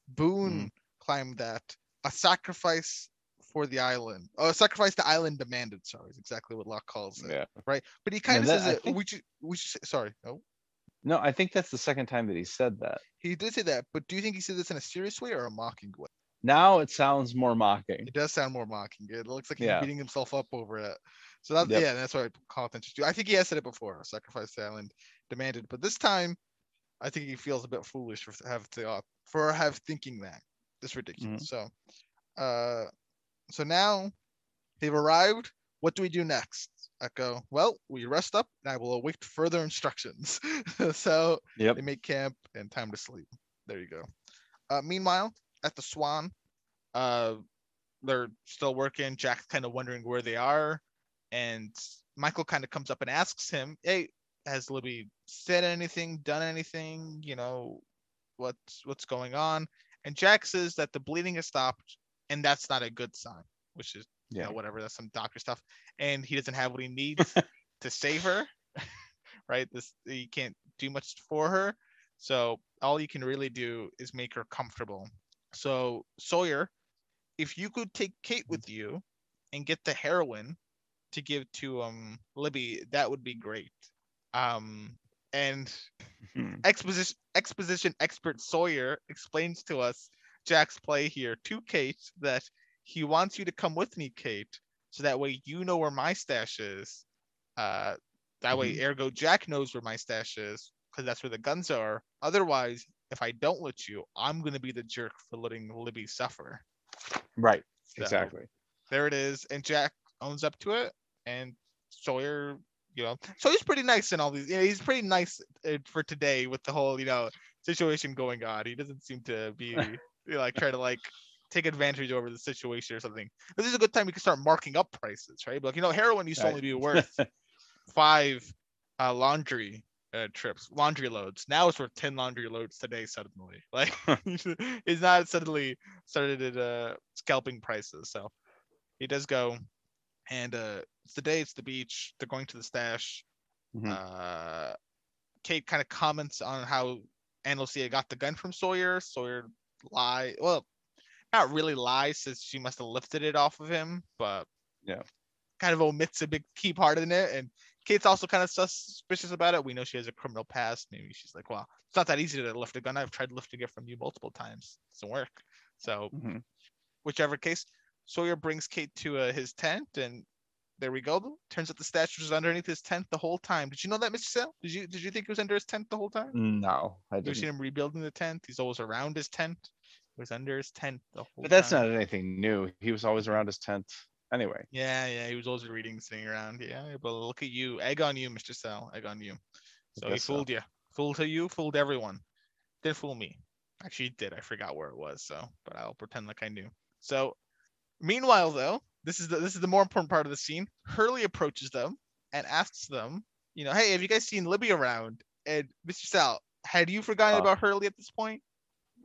Boone climbed that. A sacrifice for the island. Oh, a sacrifice the island demanded. Sorry, is exactly what Locke calls it. yeah Right, but he kind of says I it. think- We should, we should. Say, sorry, no, no i think that's the second time that he said that he did say that. But do you think he said this in a serious way or a mocking way? now it sounds more mocking It does sound more mocking. It looks like he's Yeah. beating himself up over it. So that's Yep. yeah, that's what I call attention to. I think he has said it before. Sacrifice the island demanded, but this time, I think he feels a bit foolish for have to uh, for have thinking that. It's ridiculous. So, uh, so now they've arrived. What do we do next? Eko. Well, we rest up, and I will await further instructions. so yep they make camp and time to sleep. There you go. Uh, meanwhile, at the Swan, uh, they're still working. Jack's kind of wondering where they are, and Michael kind of comes up and asks him, "Hey, has Libby said anything? Done anything? You know, what's what's going on?" And Jack says that the bleeding has stopped, and that's not a good sign, which is you yeah know whatever. That's some doctor stuff, and he doesn't have what he needs to save her. right? This he can't do much for her. So all you can really do is make her comfortable. So Sawyer, if you could take Kate with you and get the heroin to give to um Libby, that would be great. Um and Hmm. exposition exposition expert Sawyer explains to us Jack's play here to Kate that he wants you to come with me, Kate, so that way you know where my stash is. Uh, that way, ergo Jack knows where my stash is because that's where the guns are. Otherwise, if I don't let you, I'm gonna be the jerk for letting Libby suffer. right So, exactly There it is, and Jack owns up to it, and Sawyer, you know, Sawyer's pretty nice in all these. You know, he's pretty nice uh, for today with the whole, you know, situation going on. He doesn't seem to be you know, like try to like take advantage over the situation or something. This is a good time we can start marking up prices, right? But like, you know, heroin used to only be worth five uh, laundry uh, trips, laundry loads. Now it's worth ten laundry loads today. Suddenly, like it's not suddenly started at uh, scalping prices. So he does go, and uh, it's the day. It's the beach. They're going to the stash. Mhm. Uh, Kate kind of comments on how Lucia got the gun from Sawyer. Sawyer lie. Well, not really lies, since she must have lifted it off of him, but Yeah. kind of omits a big key part in it. And Kate's also kind of suspicious about it. We know she has a criminal past. Maybe she's like, well, it's not that easy to lift a gun. I've tried lifting it from you multiple times. It doesn't work. So Mhm. whichever case, Sawyer brings Kate to uh, his tent, and there we go. Turns out the statue was underneath his tent the whole time. Did you know that, Mr. Sale? Did you did you think he was under his tent the whole time? no i did. You've seen him rebuilding the tent. He's always around his tent. He was under his tent the whole but that's time. not anything new he was always around his tent anyway Yeah, yeah. He was always reading, sitting around. Yeah, but look at you. Egg on you, Mr. Sal. Egg on you. So he guess so. fooled you. Fooled to you. Fooled everyone. Didn't fool me. Actually, he did. I forgot where it was. So, but I'll pretend like I knew. So, meanwhile, though, this is the this is the more important part of the scene. Hurley approaches them and asks them, you know, hey, have you guys seen Libby around? And Mr. Sal, had you forgotten Uh, about Hurley at this point?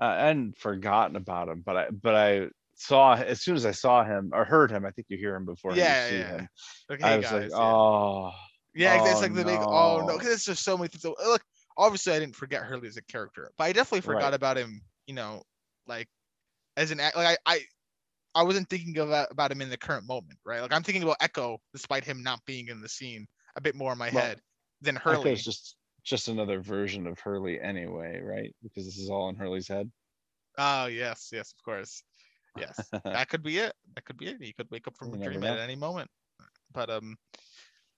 Uh, I hadn't forgotten about him, but I but I saw as soon as I saw him or heard him. I think you hear him before Yeah, you see yeah. him. Like, I was guys, like, oh, Yeah, it's- it's Oh, like the big oh no, no. because it's just so many things. So, look, obviously, I didn't forget Hurley as a character, but I definitely forgot Right. about him. You know, like as an act, like I, I, I wasn't thinking of about him in the current moment, right? Like I'm thinking about Echo, despite him not being in the scene, a bit more in my Well, head than Hurley is just just another version of Hurley anyway, right? Because this is all in Hurley's head. Oh yes, yes, of course, yes. that could be it. That could be it. He could wake up from You a dream know. at any moment. But um,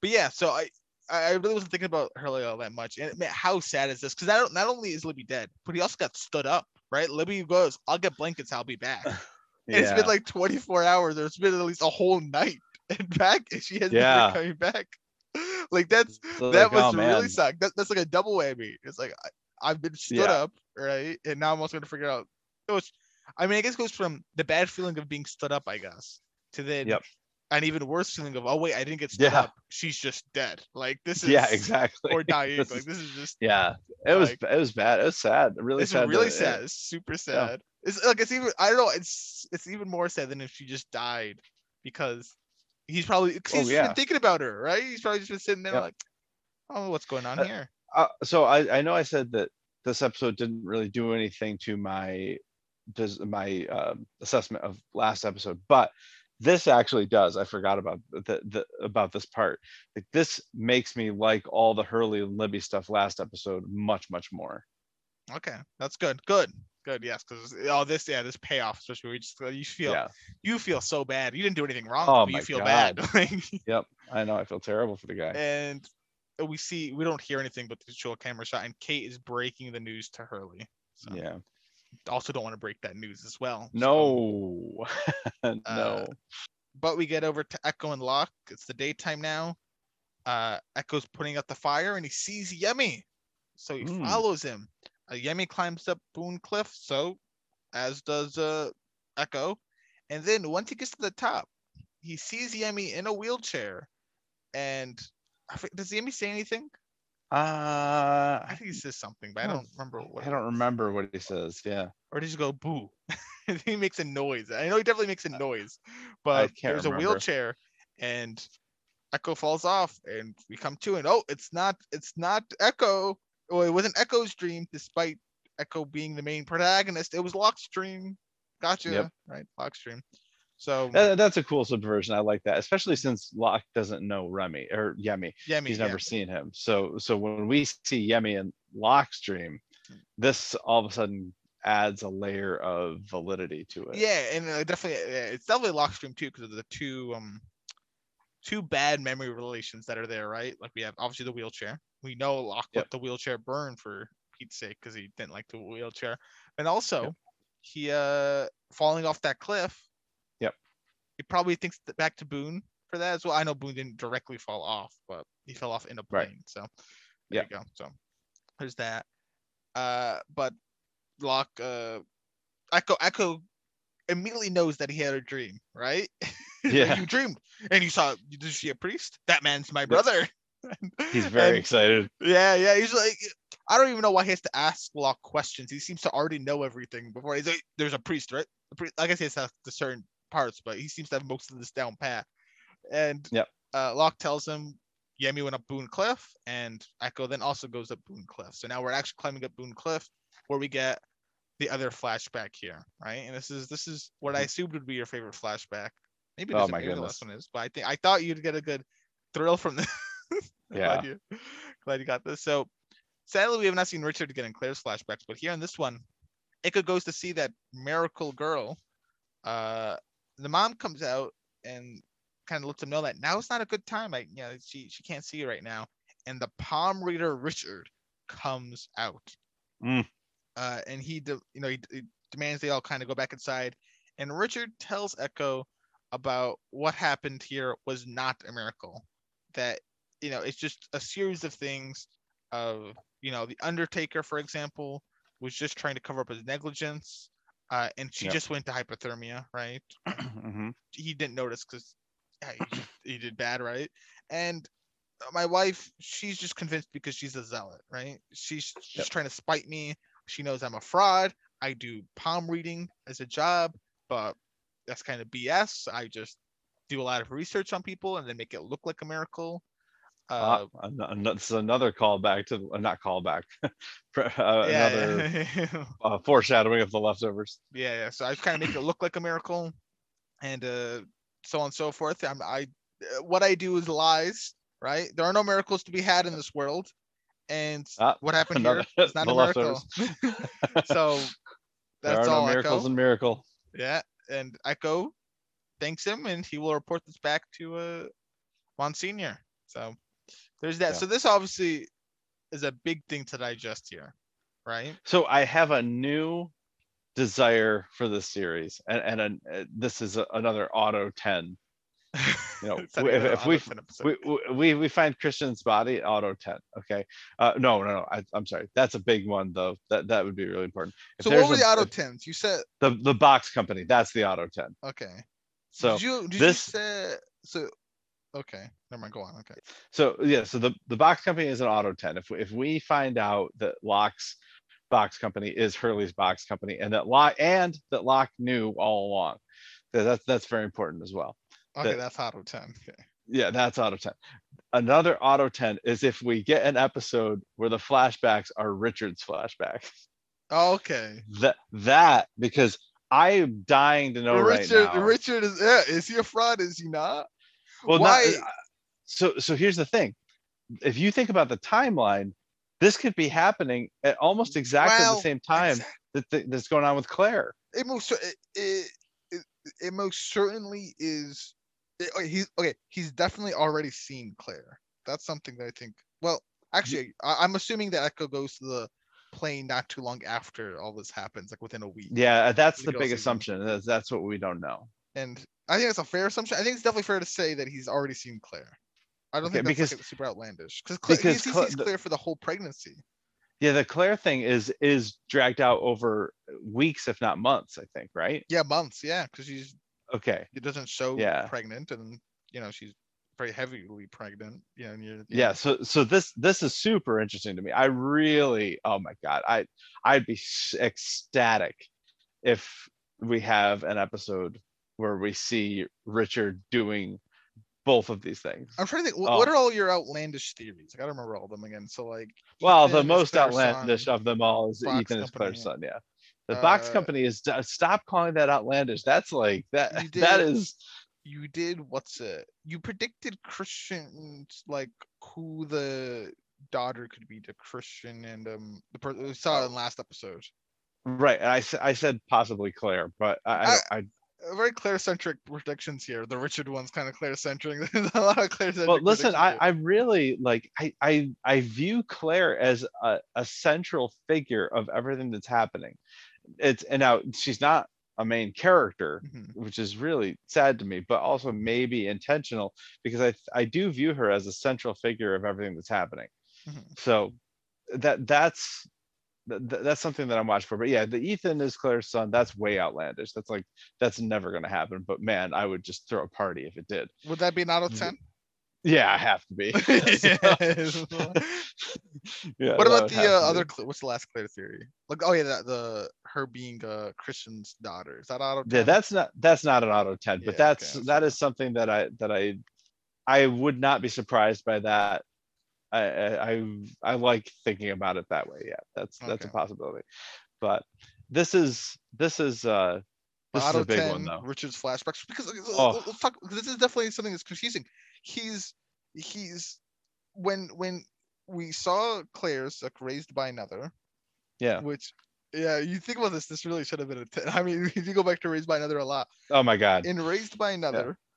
but yeah. So I I I really wasn't thinking about Hurley all that much. And man, how sad is this? Because not not only is Libby dead, but he also got stood up. Right? Libby goes, "I'll get blankets. I'll be back." And It's yeah, been like 24 hours. Or it's been at least a whole night and back, and she hasn't Yeah. been coming back. Like that's So that like, must oh, really suck. That, that's like a double whammy. It's like I, I've been stood Yeah. up, right, and now I'm also gonna figure out. It was, I mean, I guess it goes from the bad feeling of being stood up, I guess, to then Yep. an even worse feeling of oh wait, I didn't get stood Yeah. up. She's just dead. Like this is Yeah, exactly. or dying. This like this is just yeah, it was it was bad. It was sad. Really it's sad. really sad. It's super sad. It's like it's even I don't know. It's it's even more sad than if she just died because he's probably cause Oh, yeah. been thinking about her, right? He's probably just been sitting there Yep. like, oh, what's going on Uh, here? uh, so I, I know I said that this episode didn't really do anything to my does my um, assessment of last episode, but this actually does. I forgot about the, the about this part. Like this makes me like all the Hurley and Libby stuff last episode much much more. Okay, that's good. Good. Good. Yes, because all this, yeah, this payoff, especially where you just you feel Yeah. you feel so bad. You didn't do anything wrong, Oh but you feel God. bad. Yep. I know. I feel terrible for the guy. and we see we don't hear anything but the show camera shot, and Kate is breaking the news to Hurley. So Yeah. also don't want to break that news as well. so- No. no. Uh, but we get over to Eko and Locke. It's the daytime now. Uh, Eko's putting out the fire and he sees Yemi. So he Mm. follows him. Uh, Yemi climbs up Boone Cliff, so as does uh, Eko. And then once he gets to the top, he sees Yemi in a wheelchair. And I does Yemi say anything? uh, I think he says something, but I don't remember what. I don't remember what he says. Yeah. Or does he go boo? He makes a noise. I know he definitely makes a noise, but there's a wheelchair and Eko falls off and we come to and oh, it's not it's not Eko. Well, it wasn't Eko's dream, despite Eko being the main protagonist. It was Locke's dream. Gotcha. Yep. Right, Locke's dream. So That, that's a cool subversion. I like that, especially since Locke doesn't know Remy or Yemi. Yemi, He's yeah. never seen him. So so when we see Yemi in Locke's dream, this all of a sudden adds a layer of validity to it. Yeah, and uh, definitely, yeah, it's definitely Locke's dream too, because of the two um two bad memory relations that are there, right? Like we have obviously the wheelchair. We know Locke Yep. let the wheelchair burn for Pete's sake because he didn't like the wheelchair, and also Yep. he uh falling off that cliff. Yep. He probably thinks th- back to Boone for that as well. I know Boone didn't directly fall off, but he fell off in a Right. plane. So there you go. So there's that. Uh, but Locke, uh, Eko, Eko immediately knows that he had a dream, right? Yeah. you dreamed, and you saw. Did you see a priest? That man's my brother. He's very And- excited. yeah, yeah. He's like, I don't even know why he has to ask Locke questions. He seems to already know everything before he's like, there's a priest, right? The priest, I guess he has to the certain parts, but he seems to have most of this down pat. And Yep. uh, Locke tells him Yemi went up Boone Cliff, and Eko then also goes up Boone Cliff. So now we're actually climbing up Boone Cliff, where we get the other flashback here, right? And this is this is what I assumed would be your favorite flashback. Maybe Oh my maybe the goodness. last one is, but I think I thought you'd get a good thrill from this. Yeah. glad you, glad you got this. So sadly, we have not seen Richard get in Claire's flashbacks, but here in this one, Eko goes to see that miracle girl. Uh, the mom comes out and kind of lets him know that now is not a good time. Like, you know, she she can't see you right now. And the palm reader Richard comes out. Mm. Uh, and he, de- you know, he, he demands they all kind of go back inside. And Richard tells Eko about what happened here was not a miracle. That you know, it's just a series of things of you know the Undertaker, for example, was just trying to cover up his negligence, uh, and she Yep. just went to hypothermia, right? hmm he didn't notice because he, he did bad, right? And my wife, she's just convinced because she's a zealot, right? She's just Yep. trying to spite me. She knows I'm a fraud. I do palm reading as a job, but that's kind of BS. I just do a lot of research on people and then make it look like a miracle. Uh, an- an- this is another callback to uh, not callback, uh, another yeah, uh, foreshadowing of the leftovers. yeah, yeah. So I kind of make it look like a miracle, and uh, so on and so forth. I'm, I, uh, what I do is lies, right? There are no miracles to be had in this world, and Ah, what happened another- here is not a miracle. so there that's are no all. miracles Eko. in miracle. Yeah, and Eko thanks him, and he will report this back to uh, Monsignor. So there's that. Yeah. So this obviously is a big thing to digest here, right? So I have a new desire for this series, and and an, uh, this is a, another auto ten. You know, if- if we- We, we- we we find Christian's body auto ten. Okay, uh, no no no. I, I'm sorry. That's a big one though. That that would be really important. If so what were a- the auto tens? You said the the box company. That's the auto ten. okay. So did you did this- you say so? Okay, never mind. Go on. Okay. So yeah, so the the box company is an auto 10. If we, if we find out that Locke's box company is Hurley's box company and that Locke and that Locke knew all along, that- that's that's very important as well. Okay, That- that's auto ten. Okay. Yeah, that's auto 10. Another auto 10 is if we get an episode where the flashbacks are Richard's flashbacks. Oh, okay. That that because I'm dying to know Richard, right now. Richard is yeah. Is he a fraud? Is he not? well, not- why- uh, so so here's the thing. If you think about the timeline, this could be happening at almost exactly Well, the same time that th- that's going on with Claire. it most it, it, it, it most certainly is it, oh, okay, he's okay he's definitely already seen claire that's something that i think well actually I, i'm assuming that eko goes to the plane not too long after all this happens like within a week Yeah, uh, that's The the big season. assumption. That's, that's what we don't know. and i think that's a fair assumption i think it's definitely fair to say that he's already seen claire i don't Okay, think because- like, super outlandish because because he sees the- claire for the whole pregnancy Yeah, the Claire thing is is dragged out over weeks, if not months. I think, right? yeah months yeah because she's Okay. it doesn't show Yeah. pregnant and you know she's very heavily pregnant you know and you're, you Yeah. know, So so this this is super interesting to me. I really, oh my god, I I'd be ecstatic if we have an episode where we see Richard doing both of these things. I'm trying to think. Oh. What are all your outlandish theories? I gotta remember all of them again. So like, Well, the Ethan is most outlandish son. of them all is Box Ethan is Claire's son. Yeah. The box Uh, company is stop calling that outlandish. That's like that. Did- is You did what's it? You predicted Christian like who the daughter could be to Christian and um the person we saw in last episode. right. And I said possibly Claire, but I I, I Uh, Very Claire centric predictions here. The Richard one's kind of Claire centric. There's a lot of Claire centric. well listen i i really like i i i view claire as a, a central figure of everything that's happening it's and now she's not a main character which is really sad to me but also maybe intentional because i i do view her as a central figure of everything that's happening Mhm. so that that's th- th- that's something that I'm watching for. But yeah, the Ethan is Claire's son. That's way outlandish. That's like that's never gonna happen. But man, I would just throw a party if it did. Would that be an auto Mm, ten? Yeah, I have to be. yeah. what about the uh, other? Cl- what's the last Claire theory? Like, oh yeah, the, the her being uh Christian's daughter. Is that auto? Yeah, 10? that's not that's not an auto 10, but Yeah, that's okay, that is something that I that I I would not be surprised by that. I I I, like thinking about it that way. Yeah, that's that's a possibility. But this is this is uh this is a big 10, one though. Richard's flashbacks because Oh. let's talk. This is definitely something that's confusing. He's he's when when we saw Claire's like raised by another, Yeah. which yeah, you think about this. This really should have been a 10. I mean, if you go back to raised by another a lot, Oh my god. in raised by another, Yeah.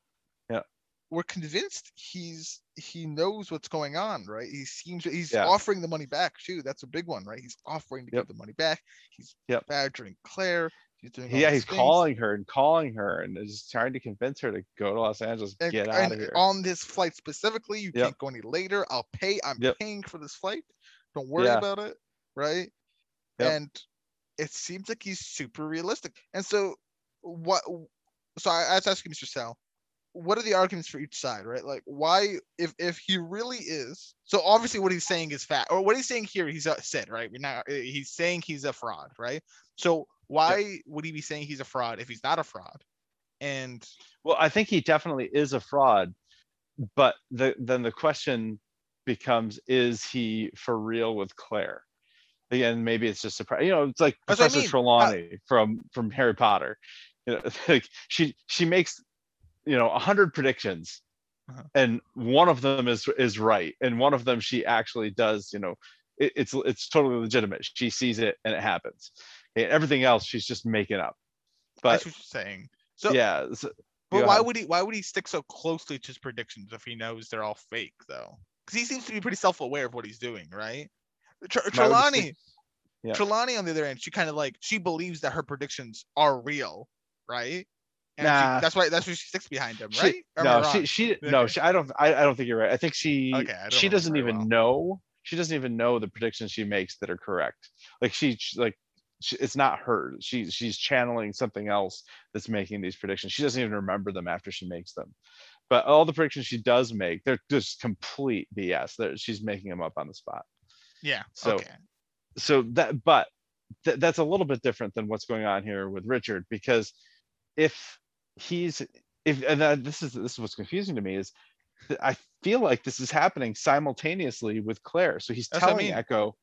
We're convinced he's he knows what's going on, right? He seems he's Yeah. offering the money back. too. that's a big one, right? He's offering to Yep. give the money back. He's Yep. badgering Claire. He's doing Yeah, he's things. calling her and calling her and is trying to convince her to go to Los Angeles, and, get out of here. on this flight specifically, you Yep. can't go any later. I'll pay. I'm paying for this flight. Don't worry Yeah. about it, right? And it seems like he's super realistic. And so what so I, I was asking Mr. Sal, what are the arguments for each side, right? Like why if if he really is so obviously what he's saying is fat or what he's saying here he's uh, said, right? We're not uh, he's saying he's a fraud, right? So why would he be saying he's a fraud if he's not a fraud? And Well, I think he definitely is a fraud, but the then the question becomes: Is he for real with Claire? Again, maybe it's just surprise. You know, it's like That's what I Professor mean. Trelawney from from Harry Potter. You know, like she she makes you know a hundred predictions, Uh-huh. and one of them is is right, and one of them she actually does. You know, it, it's it's totally legitimate. She sees it and it happens. And everything else she's just making up. But that's what you're saying. So yeah, so- But why ahead. would he? Why would he stick so closely to his predictions if he knows they're all fake, though? Because he seems to be pretty self-aware of what he's doing, right? Tr- Trelawney, Yeah. Trelawney, on the other end, she kind of like she believes that her predictions are real, right? And she- Nah. that's why that's why she sticks behind him, right? I no, she she no, she, I don't I, I don't think you're right. I think she Okay, I she doesn't even well. know she doesn't even know the predictions she makes that are correct. Like she she- like she, it's not her. She she's channeling something else that's making these predictions. She doesn't even remember them after she makes them. But all the predictions she does make, they're just complete BS. She's making them up on the spot. yeah. so- okay. so that but th- that's a little bit different than what's going on here with richard because if he's if and that, this is this is what's confusing to me is i feel like this is happening simultaneously with claire so he's That's what I telling mean. eko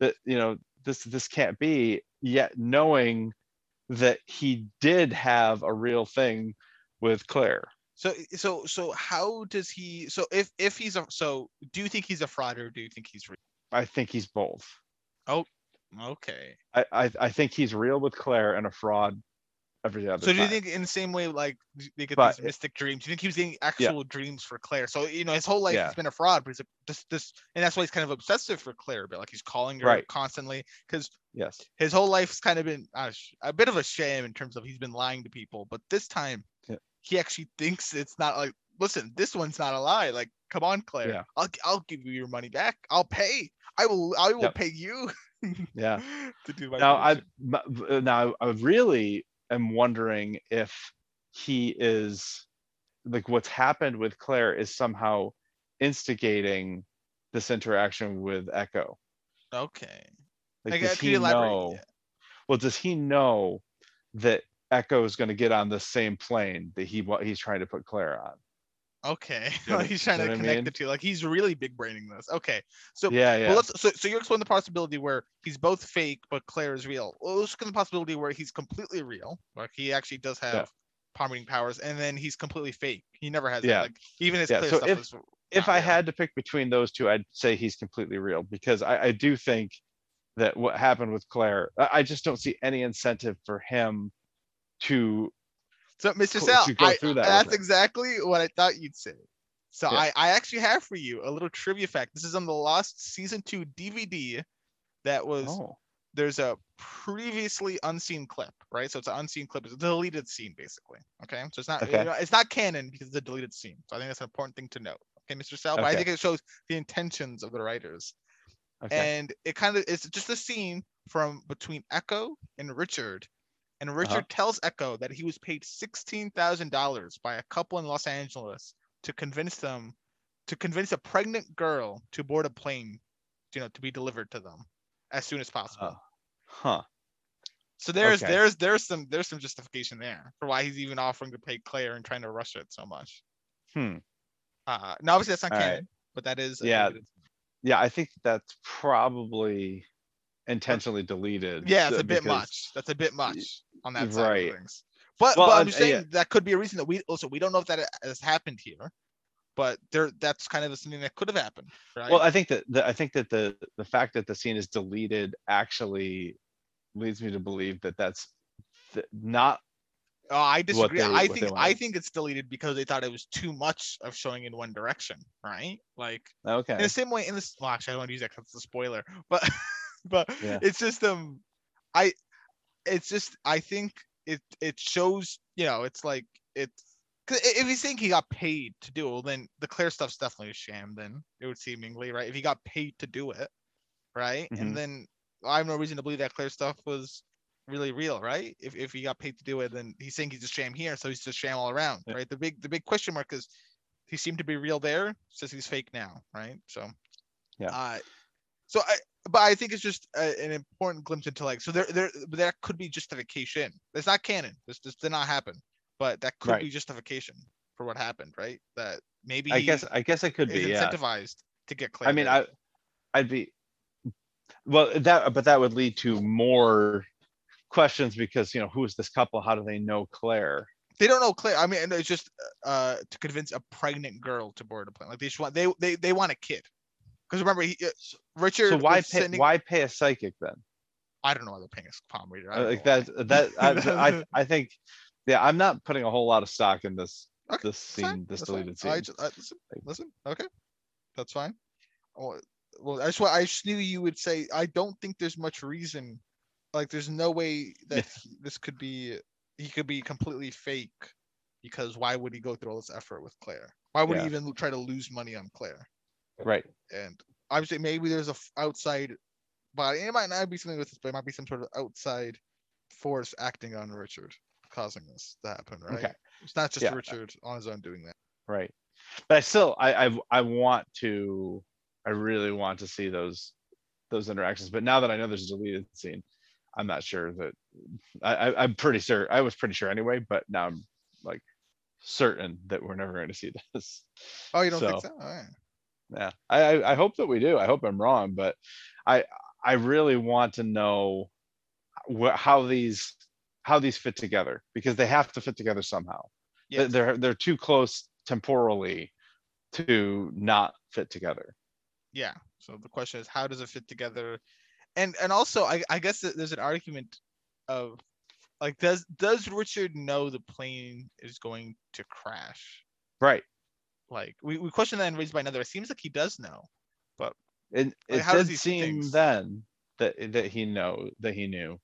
that you know this this can't be yet knowing that he did have a real thing with claire So so so how does he? So if if he's a so do you think he's a fraud or do you think he's real? i think he's both Oh Okay. i i, I think he's real with claire and a fraud every other So do you time. think in the same way like they get But these it- mystic dreams? Do you think he was getting actual dreams for Claire? So you know his whole life Yeah. he's been a fraud, but he's like this this and that's why he's kind of obsessive for Claire, but like he's calling her Right. constantly because yes his whole life's kind of been uh, a bit of a sham in terms of he's been lying to people, but this time Yeah. he actually thinks it's not like listen, this one's not a lie. Like come on, Claire, Yeah. I'll I'll give you your money back. I'll pay. I will I will Yep. pay you yeah to do my now I m- now I really am wondering if he is like what's happened with Claire is somehow instigating this interaction with Eko. okay. Like, Like, does he know? Yeah. Well, does he know that Eko is going to get on the same plane that he what he's trying to put Claire on? Okay. You know he's trying to what I connect mean? the two. Like he's really big braining this. Okay. So Yeah, yeah. well let's so, so you explain the possibility where he's both fake but Claire is real. Well, let's look at the possibility where he's completely real, like he actually does have Yeah. palm powers, and then he's completely fake. He never has that. Yeah. Like even his Yeah, clear so stuff if- is if I real. had to pick between those two, I'd say he's completely real because I, I do think that what happened with Claire, I just don't see any incentive for him to So Mr. Sal, I, that that's exactly what I thought you'd say. So Yeah. I, I actually have for you a little trivia fact. This is on the Lost season two DVD that was oh there's a previously unseen clip, right? So it's an unseen clip. It's a deleted scene, basically. Okay, so it's not Okay. you know, it's not canon because it's a deleted scene. So I think that's an important thing to note. Okay, Mr. Sal, but I think it shows the intentions of the writers, okay and it kind of it's just a scene from between Eko and Richard. And Richard Uh-huh. tells Eko that he was paid sixteen thousand dollars by a couple in Los Angeles to convince them to convince a pregnant girl to board a plane, you know, to be delivered to them as soon as possible. Oh, huh So there's Okay. there's there's some there's some justification there for why he's even offering to pay Claire and trying to rush it so much. hmm Uh, now obviously that's not All right. canon, but that is Yeah, yeah i think that's probably intentionally deleted yeah, it's uh, a bit much. That's a bit much on that side right. of things. But Well, but I'm just saying yeah. that could be a reason that we also we don't know if that has happened here, but there that's kind of something that could have happened, right? well i think that the, i think that the the fact that the scene is deleted actually leads me to believe that that's th- not Oh, I disagree. they- I think I think it's deleted because they thought it was too much of showing in one direction, right? Like okay in the same way in this well actually i don't want to use that because it's a spoiler but but Yeah. it's just um i it's just i think it it shows you know it's like it's if he's saying he got paid to do it well, then the Claire stuff's definitely a sham then it would seemingly right if he got paid to do it right Mhm. and then i have no reason to believe that clear stuff was really real, right? If if he got paid to do it, then he's saying he's a sham here, so he's just sham all around, Yeah. right? The big the big question mark is he seemed to be real there, says he's fake now, right? So Yeah. Uh, so I but I think it's just a, an important glimpse into like so there there that could be justification. It's not canon. This this did not happen, but that could Right. be justification for what happened, right? That maybe I guess I guess it could be. Yeah. incentivized to get Claire. I mean. I I'd be well that but that would lead to more questions because you know who is this couple? How do they know Claire? they don't know Claire. I mean, it's just uh to convince a pregnant girl to board a plane. Like they just want they they they want a kid. Because remember, he, uh, Richard. So why pay sending- why pay a psychic then? I don't know why they're paying a palm reader. I Uh, Like that that I, I I think yeah I'm not putting a whole lot of stock in this Okay, this That's fine, scene this that's fine. deleted scene. I just, I, listen, listen, okay, that's fine. Oh, Well, I just, I just knew you would say. I don't think there's much reason. Like, there's no way that he- this could be. He could be completely fake, because why would he go through all this effort with Claire? Why would Yeah. he even try to lose money on Claire? Right. And obviously, maybe there's a f- outside, but it might not be something with this, but it might be some sort of outside force acting on Richard, causing this to happen. Right? Okay. It's not just Yeah. Richard on his own doing that. Right. But I still I I I want to I really want to see those those interactions. But now that I know there's a deleted scene, I'm not sure that I, I I'm pretty sure I was pretty sure anyway, but now I'm like certain that we're never going to see this. Oh, you don't think So- so? All right. Yeah. I I I hope that we do. I hope I'm wrong, but I I really want to know wh- how these how these fit together because they have to fit together somehow. Yes. They're they're too close temporally to not fit together. yeah so the question is how does it fit together and and also i i guess that there's an argument of like does does richard know the plane is going to crash Right. Like we, we question that and raised by another. It seems like he does know but It Like, it how does did he seem then that that he know that he knew.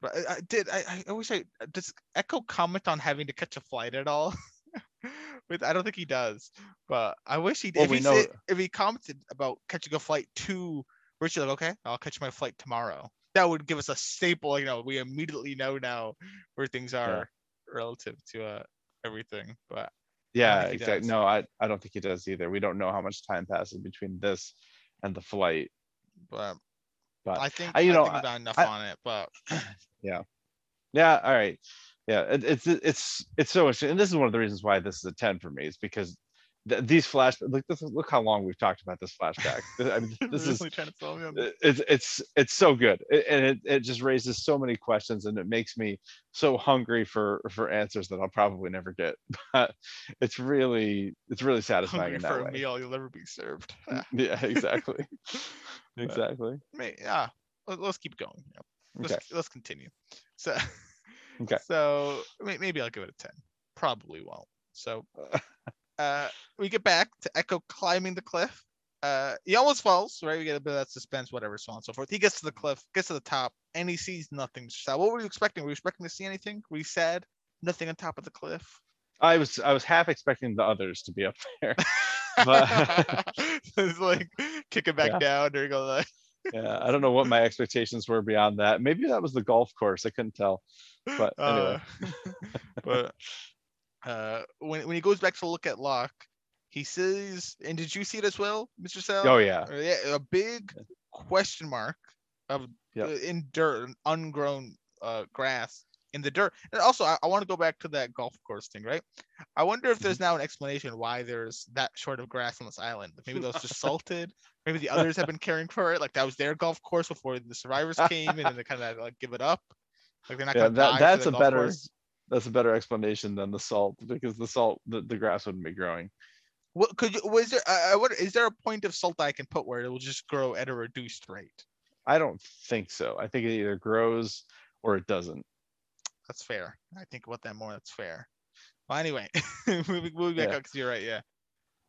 but i, I did I, I wish i does eko comment on having to catch a flight at all? With i don't think he does but i wish he did. Well, if we he know- said, if he commented about catching a flight to richard like okay i'll catch my flight tomorrow that would give us a staple you know we immediately know now where things are relative to uh everything but Yeah, exactly. No, I I don't think he does either. We don't know how much time passes between this and the flight. but But i think I- you I know, think we've enough on it but yeah, Yeah, all right. Yeah, it, it's it's it's so interesting, and this is one of the reasons why this is a ten for me is because th- these flash look this, is- look how long we've talked about this flashback. I mean, this is really trying to sell me on this. it- it's it's it's so good It- and it, it just raises so many questions and it makes me so hungry for for answers that i'll probably never get but it's really it's really satisfying hungry in for a way meal you'll never be served yeah exactly exactly yeah let, us keep going yeah. let's, okay let's continue so Okay. so maybe i'll give it a 10 probably won't so uh we get back to eko climbing the cliff. Uh he almost falls right? We get a bit of that suspense whatever so on and so forth. He gets to the cliff gets to the top and he sees nothing. So what were you expecting? Were you expecting to see anything? Were you sad? Nothing on top of the cliff? I was i was half expecting the others to be up there. But- it's like kicking back Yeah. down or you go like yeah i don't know what my expectations were beyond that. Maybe that was the golf course. I couldn't tell. But anyway. Uh, but uh, when when he goes back to look at Locke, he says, and did you see it as well, Mr. Sal? oh yeah Uh, yeah, a big question mark of Yep. uh, in dirt, and ungrown uh, grass in the dirt. And also, I, I want to go back to that golf course thing, right? I wonder if Mm-hmm. there's now an explanation why there's that short of grass on this island. Maybe those just salted. Maybe the others have been caring for it. Like that was their golf course before the survivors came, and then they kind of like give it up. Like they're not yeah gonna that, die that's a better course. That's a better explanation than the salt because the salt the, the grass wouldn't be growing What could you? Was there? I I. Is there a point of salt that I can put where it will just grow at a reduced rate? I don't think so. I think it either grows or it doesn't. That's fair. I think about that more. That's fair. Well, anyway, moving, moving back Yeah. up because you're right. Yeah.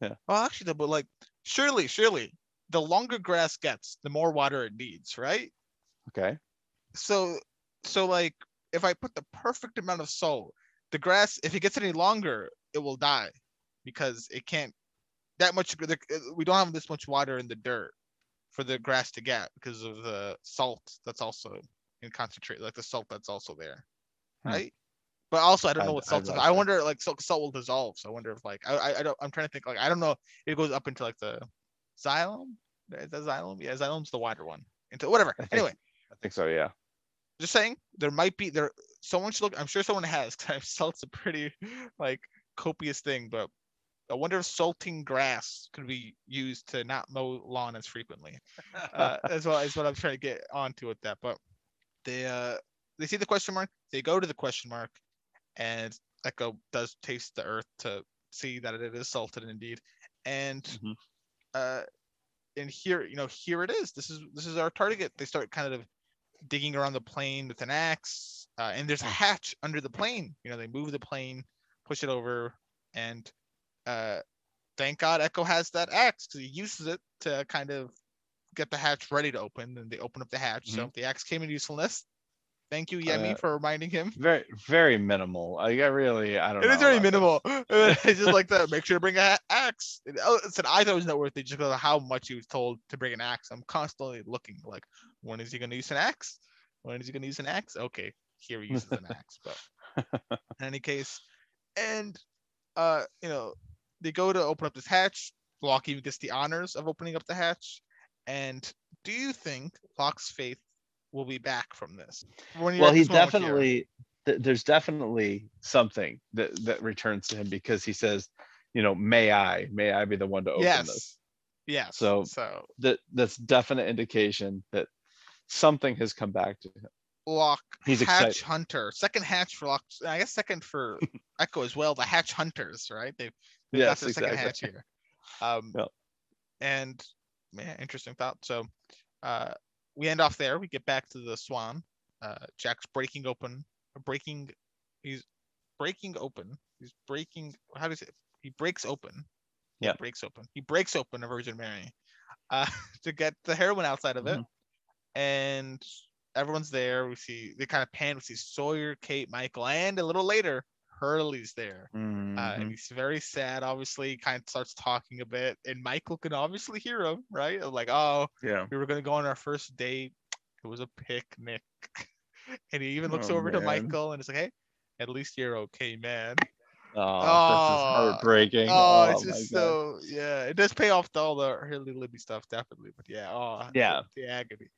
Yeah. Well, actually, though, but like, surely, surely, the longer grass gets, the more water it needs, right? Okay. So, so like, if I put the perfect amount of salt, the grass, if it gets any longer, it will die because it can't. That much. We don't have this much water in the dirt for the grass to get because of the salt that's also in concentrate like the salt that's also there, Hmm. right? But also, I don't know I'd- what I'd salt is. like I wonder like salt, salt will dissolve. So I wonder if like I, I I don't I'm trying to think like I don't know. It goes up into like the xylem. Is that xylem? Yeah, xylem's the wider one. Into whatever. I think- Anyway, I think so. Yeah. Just saying there might be there someone should look i'm sure someone has because salt's a pretty like copious thing but i wonder if salting grass could be used to not mow lawn as frequently. Uh, as well as what i'm trying to get onto with that but they uh they see the question mark they go to the question mark and eko does taste the earth to see that it is salted indeed. And Mhm. uh and here you know here it is. This is this is our target. They start kind of digging around the plane with an axe uh, and there's a hatch under the plane. You know they move the plane push it over and uh thank god eko has that axe because he uses it to kind of get the hatch ready to open and they open up the hatch. So the axe came in usefulness thank you yemi Uh, for reminding him Very very minimal. I really I don't it know. is very minimal. it's just like that. Make sure to bring an axe. It- Oh, it said I thought it was noteworthy just because of how much he was told to bring an axe. I'm constantly looking like, when is he going to use an axe? When is he going to use an axe? Okay, here he uses an axe. But in any case, and uh, you know, they go to open up this hatch. Locke even gets the honors of opening up the hatch. And do you think Locke's faith will be back from this? Well he this moment here. definitely th- there's definitely something that that returns to him because he says you know may i may i be the one to open yes, this yes. So- so that that's definite indication that something has come back to him Locke He's Hatch excited. Hunter. Second hatch for Locke. I guess second for Eko as well. The Hatch Hunters, right? They've, they've Yes, got their second hatch here. Um, Yep. and man, interesting thought. So, uh, we end off there. We get back to the Swan. Uh, Jack's breaking open, breaking. He's breaking open. He's breaking. How does? It? He breaks open. Yeah, breaks open. He breaks open a Virgin Mary, uh, to get the heroin outside of it, and everyone's there. We see they kind of pan. We see Sawyer, Kate, Michael, and a little later, Hurley's there. Uh, Mhm. and he's very sad, obviously, kind of starts talking a bit. And Michael can obviously hear him, right? Like, oh, yeah we were going to go on our first date. It was a picnic. and he even looks Oh, over to. Michael and is like, hey, at least you're okay, man. oh, Oh. this is heartbreaking Oh, oh, it's just God. so, yeah. It does pay off to all the Hurley Libby stuff, definitely. But yeah, oh, Yeah. The, agony.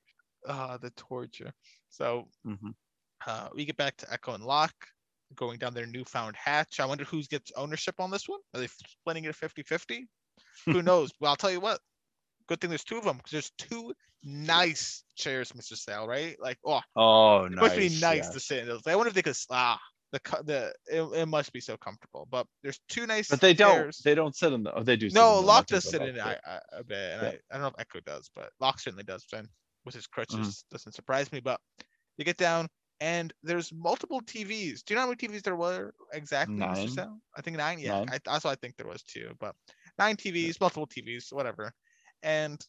Ah, the torture. So Mhm. uh, we get back to Eko and Locke going down their newfound hatch. I wonder who gets ownership on this one. Are they splitting it 50 50? Who knows? Well, I'll tell you what. Good thing there's two of them because there's two nice chairs, Mr. Sale, right? Like, oh, oh it nice, must be nice yeah. to sit in those. I wonder if they could, ah, the, the, it, it must be so comfortable. But there's two nice but they don't chairs. they don't sit in the oh they do No, in them, I Locke does sit in it both I, good. I, a bit, and Yeah. I, I don't know if Eko does, but Locke certainly does. Then with his crutches, Mm-hmm. doesn't surprise me. But you get down, and there's multiple TVs. Do you know how many TVs there were exactly, Nine. I think nine. Yeah, Nine. I, that's what I think there was too. But nine TVs, multiple TVs, whatever. And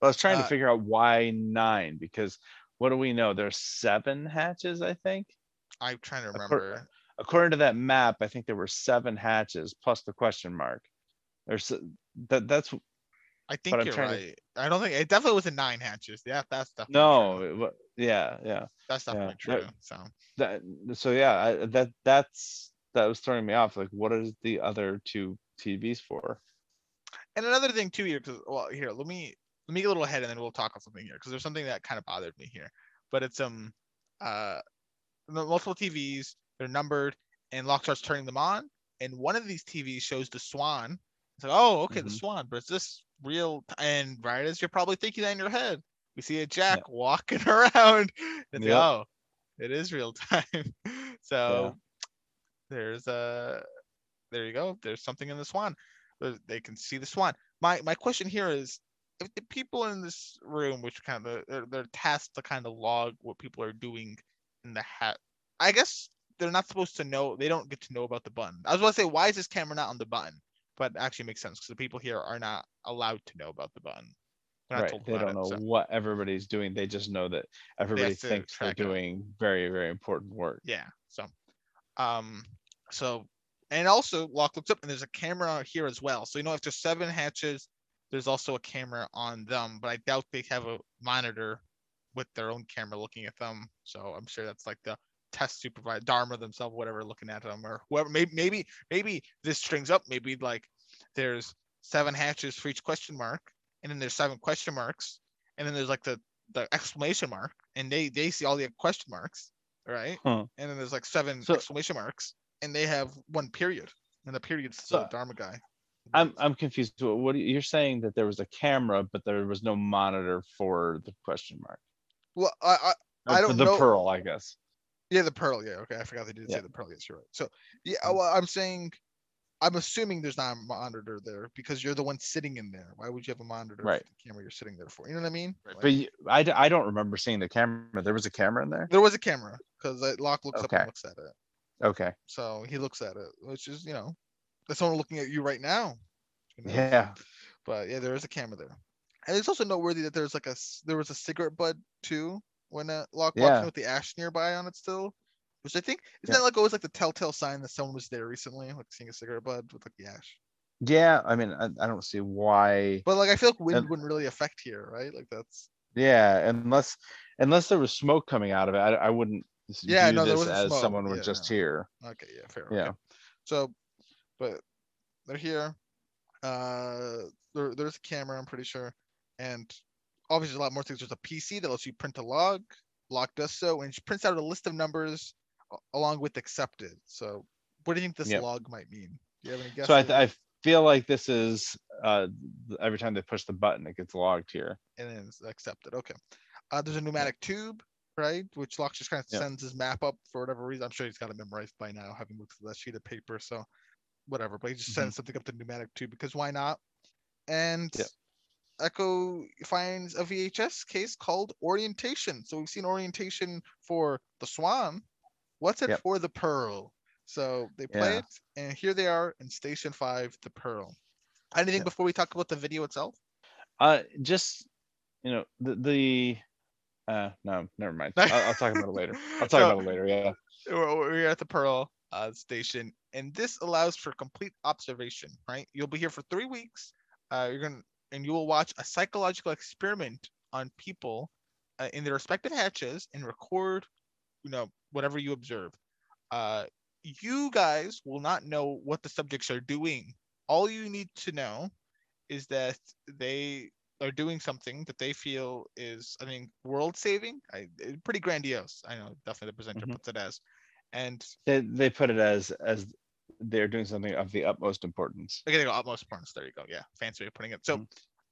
I was trying uh, to figure out why nine because what do we know? There's seven hatches, I think. I'm trying to remember. According to that map, I think there were seven hatches plus the question mark. There's that. That's I think you're trying to- right. I don't think it definitely was a nine hatches. Yeah, that's definitely no. it Yeah, yeah. That's yeah, definitely that- true. So That. So yeah, I, that that's that was throwing me off. Like, what is the other two TVs for? and another thing too here because well here let me let me get a little ahead and then we'll talk on something here because there's something that kind of bothered me here but it's um uh the multiple tvs they're numbered and Locke starts turning them on and one of these tvs shows the swan it's like oh okay the Mhm. swan but is this real and right as you're probably thinking that in your head we see a jack walking around. And Yep. oh it is real time. So there's a there you go. There's something in the swan. They can see the swan. My my question here is if the people in this room which kind of they're, they're tasked to kind of log what people are doing in the hat i guess they're not supposed to know they don't get to know about the button. I was going to say why is this camera not on the button? But actually makes sense because the people here are not allowed to know about the button Not Right. They don't know so- what everybody's doing. They just know that everybody to thinks they're track it. doing very, very important work. Yeah. So, um, so, and also Locke looks up and there's a camera here as well. So, you know, if there's seven hatches, there's also a camera on them, but I doubt they have a monitor with their own camera looking at them. So I'm sure that's like the test supervisor, Dharma themselves, whatever, looking at them or whoever. Maybe maybe maybe this strings up. Maybe like there's seven hatches for each question mark, and then there's seven question marks, and then there's like the the exclamation mark, and they they see all the question marks, right? Huh. And then there's like seven So- exclamation marks, and they have one period, and the period's the So- Dharma guy. I'm I'm confused. What you- you're saying that there was a camera, but there was no monitor for the question mark. well, I, I I don't the know- pearl, I guess. Yeah, the pearl. Yeah, okay. I forgot they did Yeah. say the pearl. Yes, you're right. So yeah, Mm. well, I'm saying, I'm assuming there's not a monitor there because you're the one sitting in there. Why would you have a monitor? Right. The camera you're sitting there for. You know what I mean? Like, But you, I don't remember seeing the camera. There was a camera in there. there was a camera because Locke looks up and looks at it. Okay. So he looks at it, which is you know, that's someone looking at you right now. you know? Yeah. But yeah, there is a camera there, and it's also noteworthy that there's like a there was a cigarette butt too when uh, Locke walked Yeah. in with the ash nearby on it still, which I think isn't Yeah. that like always like the telltale sign that someone was there recently, like seeing a cigarette bud with like the ash. Yeah. I mean, I, I don't see why. But like I feel like wind And- wouldn't really affect here, right? Like that's Yeah, unless unless there was smoke coming out of it, I, I wouldn't Yeah, view no, this as smoke. someone was just no. here. okay, yeah, fair. Yeah. Okay. So, but they're here. Uh, there, there's a camera, I'm pretty sure, and obviously a lot more things. There's a PC that lets you print a log. Locke does so, and she prints out a list of numbers along with accepted. So, what do you think this Yep. log might mean? Do you have any guesses? So I, th- I feel like this is uh every time they push the button, it gets logged here. and then it's accepted. Okay. Uh, there's a pneumatic tube, right? Which Locke just kind of Yeah. sends his map up for whatever reason. I'm sure he's got it memorized by now, having looked at that sheet of paper. So whatever, but he just Mm-hmm. sends something up the pneumatic tube because why not? And Yeah. Eko finds a VHS case called Orientation. So we've seen Orientation for the Swan. What's it Yep. for the Pearl? So they play Yeah. it, and here they are in Station Five, the Pearl. Anything Yeah. before we talk about the video itself? Uh, just you know the the uh no, never mind. I'll, I'll talk about it later. I'll talk No. about it later. Yeah. we're, we're at the Pearl uh, station, and this allows for complete observation. Right, you'll be here for three weeks. Uh, you're gonna and you will watch a psychological experiment on people uh, in their respective hatches and record, you know, whatever you observe. Uh, you guys will not know what the subjects are doing. All you need to know is that they are doing something that they feel is, I mean world saving. I, eh, pretty grandiose. I know, definitely the presenter Mhm. puts it as. And They they put it as as they're doing something of the utmost importance. okay, they go utmost importance. There you go. Yeah, fancy way of putting it. So, Mhm.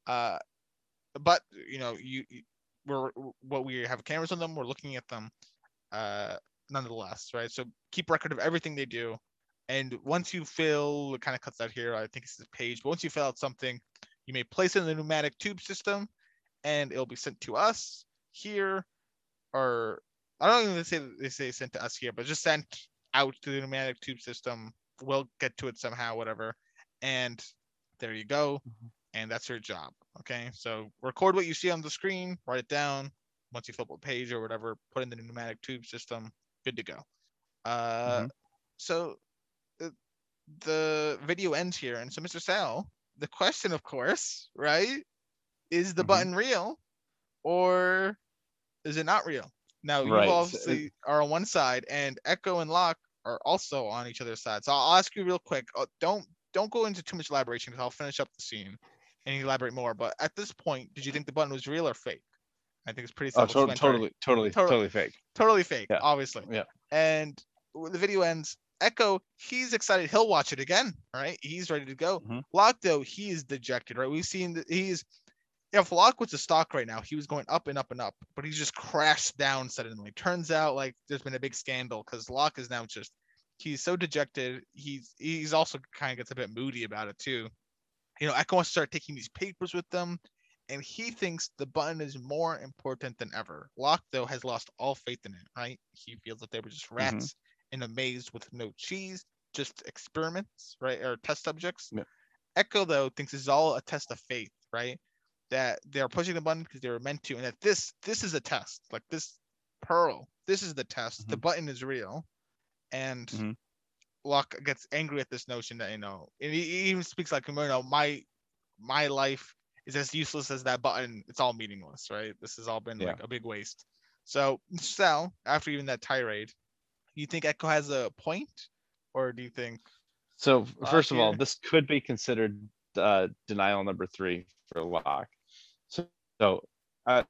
uh, but you know, you, you we're what we have cameras on them. We're looking at them, uh, nonetheless, right? So keep record of everything they do, and once you fill, it kind of cuts out here. I think it's the page. But once you fill out something, you may place it in the pneumatic tube system, and it'll be sent to us here, or I don't even say that they say sent to us here, but just sent out to the pneumatic tube system. We'll get to it somehow, whatever. And there you go. Mhm. And that's your job. Okay. So record what you see on the screen, write it down. Once you flip a page or whatever, put in the pneumatic tube system. Good to go. Uh, Mhm. So uh, the video ends here. And so, Mr. Sal, the question, of course, right? Is the Mhm. button real or is it not real? Now, you Right, so obviously are on one side, and Eko and Locke are also on each other's side. So I'll ask you real quick. uh, Don't don't go into too much elaboration because I'll finish up the scene and elaborate more. But at this point, did you think the button was real or fake? I think it's pretty Oh, to- self-explanatory. totally, totally, totally fake. totally fake, Yeah. obviously. Yeah. And the video ends. Eko, he's excited. He'll watch it again. Right? He's ready to go. Mhm. Locke, though, he is dejected. Right? We've seen that he's if Locke was a stock right now, he was going up and up and up, but he's just crashed down suddenly. Turns out like there's been a big scandal because Locke is now just he's so dejected. He's he's also kind of gets a bit moody about it too. You know, Eko wants to start taking these papers with them, and he thinks the button is more important than ever. Locke though has lost all faith in it. Right? He feels that they were just rats in a maze with no cheese, just experiments, right, or test subjects. Yeah. Eko though thinks is all a test of faith, right? That they're pushing the button because they were meant to, and that this this is a test. Like this pearl, this is the test. The Mhm. button is real, and Mhm. Locke gets angry at this notion that you know, and he, he even speaks like you know my my life is as useless as that button. It's all meaningless, right? This has all been Yeah. like a big waste. So Sal, after even that tirade, you think Eko has a point, or do you think So Locke first of all, this could be considered uh, denial number three for Locke. So, so I,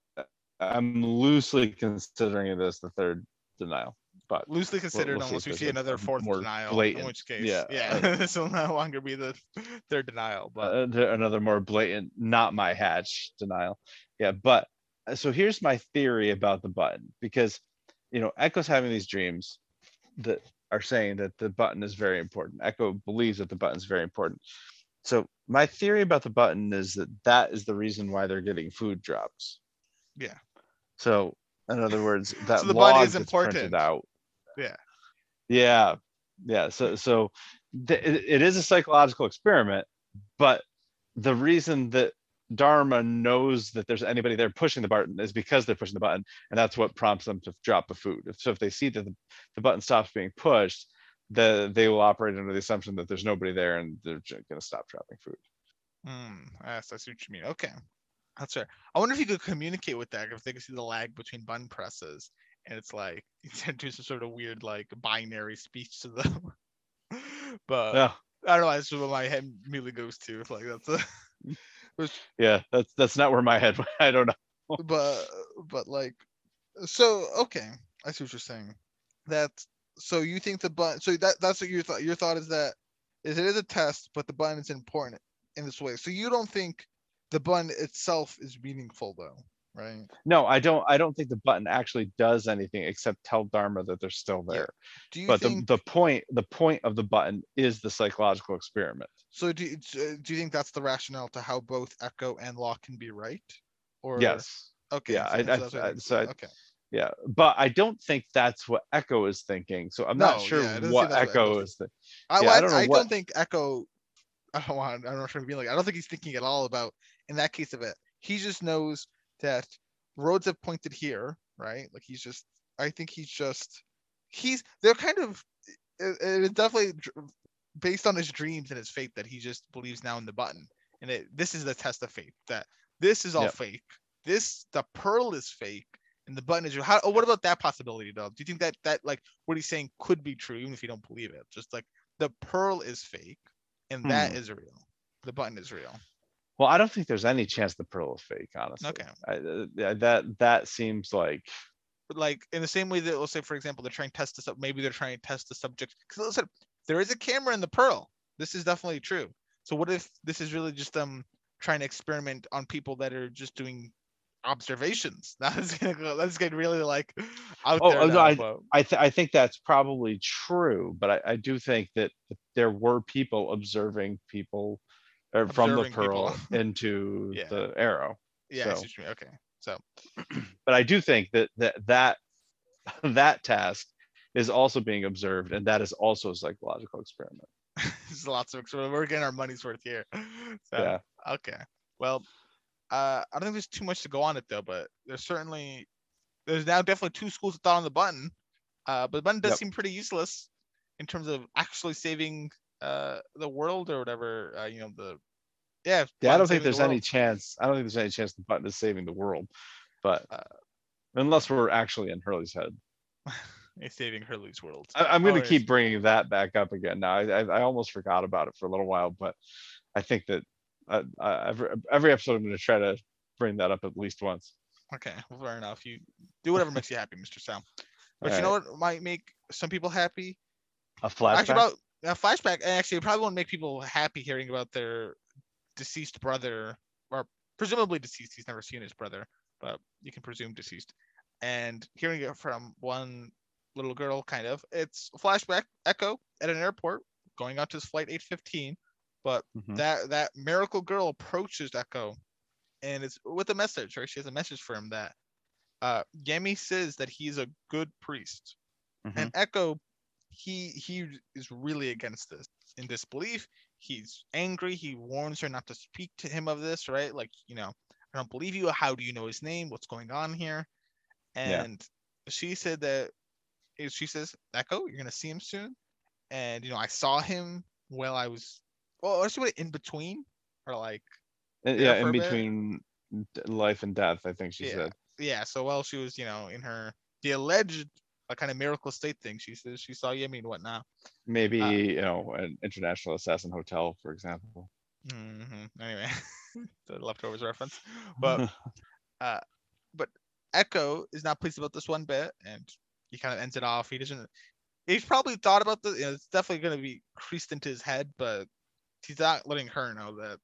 I'm loosely considering it as the third denial, but loosely considered we'll see unless we see another fourth denial? In which case, yeah, yeah, this will no longer be the third denial. But uh, another more blatant, not my hatch denial. Yeah, but uh, so here's my theory about the button because you know Eko's having these dreams that are saying that the button is very important. Eko believes that the button is very important. So my theory about the button is that that is the reason why they're getting food drops. Yeah. So in other words, that So the button is important. out. Yeah. Yeah. Yeah. So so th- it, is a psychological experiment, but the reason that Dharma knows that there's anybody there pushing the button is because they're pushing the button, and that's what prompts them to drop the food. So if they see that the, the button stops being pushed, the they will operate under the assumption that there's nobody there and they're going to stop dropping food. Hmm, yes, I see what you mean. Okay, that's fair. I wonder if you could communicate with that if they could see the lag between button presses, and it's like you do some sort of weird like binary speech to them. but Yeah, I don't know. That's what my head immediately goes to. Like that's a, yeah, that's that's not where my head. went. I don't know. but but like so okay. I see what you're saying. That so you think the button so that that's what your thought your thought is that is it is a test, but the button is important in this way. So you don't think the button itself is meaningful though, right? No, I don't. I don't think the button actually does anything except tell Dharma that they're still there. Do you but think the, the point the point of the button is the psychological experiment. so? Do you, uh, do you think that's the rationale to how both Eko and Locke can be right? Or Yes. okay, yeah, so, I- so I- I- so okay, Yeah, but I don't think that's what Eko is thinking. So I'm No, not sure yeah, it doesn't seem what Eko is thinking. I, Yeah, I don't I what- don't think Eko. I don't want. I don't know I'm being like. I don't think he's thinking at all about in that case of it. He just knows that roads have pointed here, right? Like he's just. I think he's just. He's. They're kind of. It, it is definitely based on his dreams and his faith that he just believes now in the button, and it, this is the test of faith that this is all Yep. fake. This the pearl is fake. And the button is real. How? Oh, what about that possibility, though? Do you think that that like what he's saying could be true, even if you don't believe it? Just like the pearl is fake and that Hmm. is real. The button is real. Well, I don't think there's any chance the pearl is fake. Honestly, Okay. I, uh, that that seems like But like in the same way that let's say for example they're trying to test this up, maybe they're trying to test the subject. Because listen, there is a camera in the pearl. This is definitely true. So what if this is really just them trying to experiment on people that are just doing observations? That's gonna go, that's getting really like out Oh, there. oh, no, but- I th- I think that's probably true, but I, I do think that there were people observing people or from the pearl into Yeah. the arrow. yeah, so- okay. So But I do think that that that that task is also being observed, and that is also a psychological experiment. there's lots of so we're getting our money's worth here. So, Yeah. Okay. Well, uh, I don't think there's too much to go on it though, but there's certainly there's now definitely two schools of thought on the button. Uh, but the button does Yep. seem pretty useless in terms of actually saving uh the world or whatever. Uh, you know the yeah. Yeah, I don't think saving the there's any chance. I don't think there's any chance the button is saving the world, but Uh, unless we're actually in Hurley's head, It's saving Hurley's world. I, I'm going Oh, to keep bringing that back up again. Now, I, I, I almost forgot about it for a little while, but I think that I, I, every every episode I'm going to try to bring that up at least once. Okay, well, fair enough. You do whatever makes you happy, Mr. Sal. But you Alright. know what might make some people happy? A flashback. Actually, about a flashback. and Actually, it probably won't make people happy hearing about their deceased brother, or presumably deceased. He's never seen his brother, but you can presume deceased. And hearing it from one little girl, kind of, it's a flashback. Eko at an airport going out to his flight 815, but Mhm. that that miracle girl approaches Eko, and it's with a message. Right, she has a message for him that uh, Yemi says that he's a good priest Mhm. and Eko, he he is really against this in disbelief. He's angry. He warns her not to speak to him of this, right? Like, you know, I don't believe you. How do you know his name? What's going on here? Yeah. And she said that she says, Eko, you're gonna see him soon. And you know, I saw him while I was well, actually in between, or like uh, yeah, in a bit. between life and death, I think she Yeah. said. Yeah. So while she was, you know, in her the alleged a kind of miracle state thing, she says she saw Yemi and whatnot. Maybe Uh, you know an international assassin hotel, for example. hmm Anyway, the leftovers reference. But uh, but Eko is not pleased about this one bit, and he kind of ends it off. He doesn't. He's probably thought about this. You know, it's definitely going to be creased into his head, but he's not letting her know that.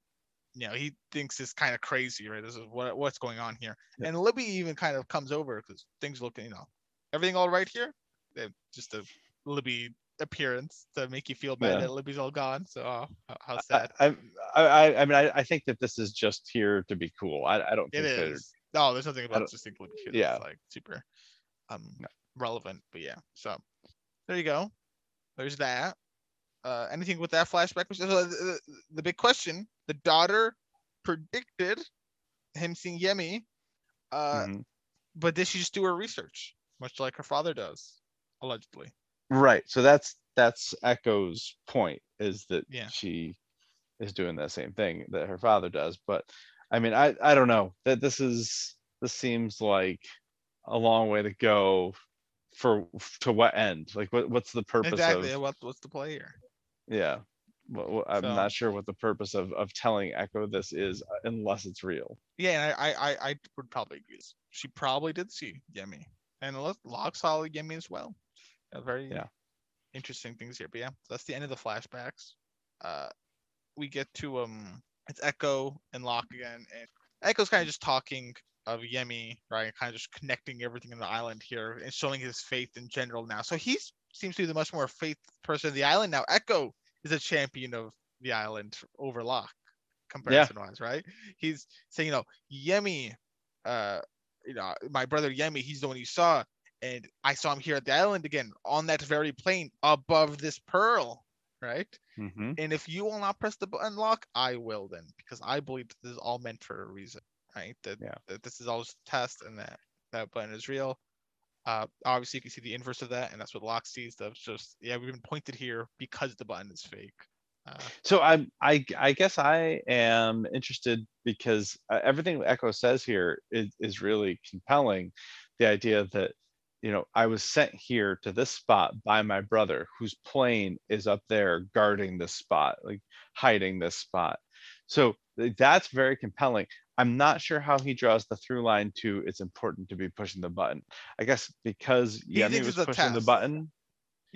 You know, he thinks it's kind of crazy, right? This is what what's going on here. Yeah. And Libby even kind of comes over because things look, you know, everything all right here. Eh, Just a Libby appearance to make you feel bad Yeah. that Libby's all gone. So oh, how, how I, sad. I, I, I mean, I, I think that this is just here to be cool. I, I don't It think that is. No, there's nothing about just Libby here yeah. that's like super um No. relevant. But yeah, so there you go. There's that. Uh, anything with that flashback? So the, the, the big question: the daughter predicted him seeing Yemi, uh, Mhm. but did she just do her research, much like her father does, allegedly? Right. So that's that's Eko's point is that Yeah. she is doing the same thing that her father does. But I mean, I I don't know that this is this seems like a long way to go for to what end? Like what what's the purpose exactly. of What, what's the play here? yeah. What- I'm So- not sure what the purpose of of telling Eko this is uh, unless it's real. Yeah, I, I, I would probably agree. She probably did see Yemi, and Lo- Locke saw Yemi as well. Very Yeah. interesting things here. But yeah, that's the end of the flashbacks. Uh, we get to um, it's Eko and Locke again, and Eko's kind of just talking of Yemi, right? Kind of just connecting everything in the island here and showing his faith in general now. So he seems to be the much more faith person of the island now. Eko is a champion of the island over Locke, comparison wise, right? He's saying, you know, Yemi, uh, you know, my brother Yemi, he's the one you saw, and I saw him here at the island again on that very plane above this pearl, right? Mm-hmm. And if you will not press the button Locke, I will then, because I believe that this is all meant for a reason, right? That, Yeah. that this is all just a test and that that button is real. Uh, obviously, you can see the inverse of that, and that's what Locke sees. That's just, yeah, we've been pointed here because the button is fake. Uh, So I'm I I guess I am interested because uh, everything Eko says here is is really compelling. The idea that you know I was sent here to this spot by my brother, whose plane is up there guarding this spot, like hiding this spot. So that's very compelling. I'm not sure how he draws the through line to it's important to be pushing the button. I guess because He Yemi was pushing the button.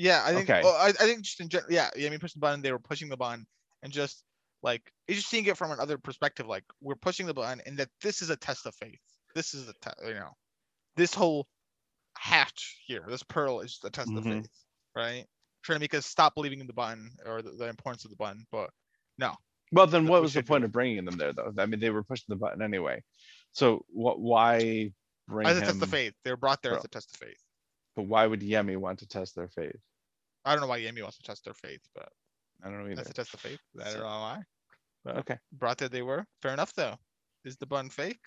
Yeah, I think. Okay. Well, I, I think just in general, yeah, yeah. I mean, pushing the button. They were pushing the button, and just like it's just seeing it from another perspective. Like we're pushing the button, and that this is a test of faith. This is a test. You know, this whole hatch here, this pearl is a test of Mhm. faith, right? Trying to make us stop believing in the button or the, the importance of the button. But no. Well, then what was the point of bringing them there, though? I mean, they were pushing the button anyway. So what? Why bring as a him? test of faith, they were brought there as a test of faith. But why would Yemi want to test their faith? I don't know why Yemi wants to test their faith, but I don't know either. that's a test of faith. I don't know why. But Okay. brought there they were. Fair enough though. Is the bun fake?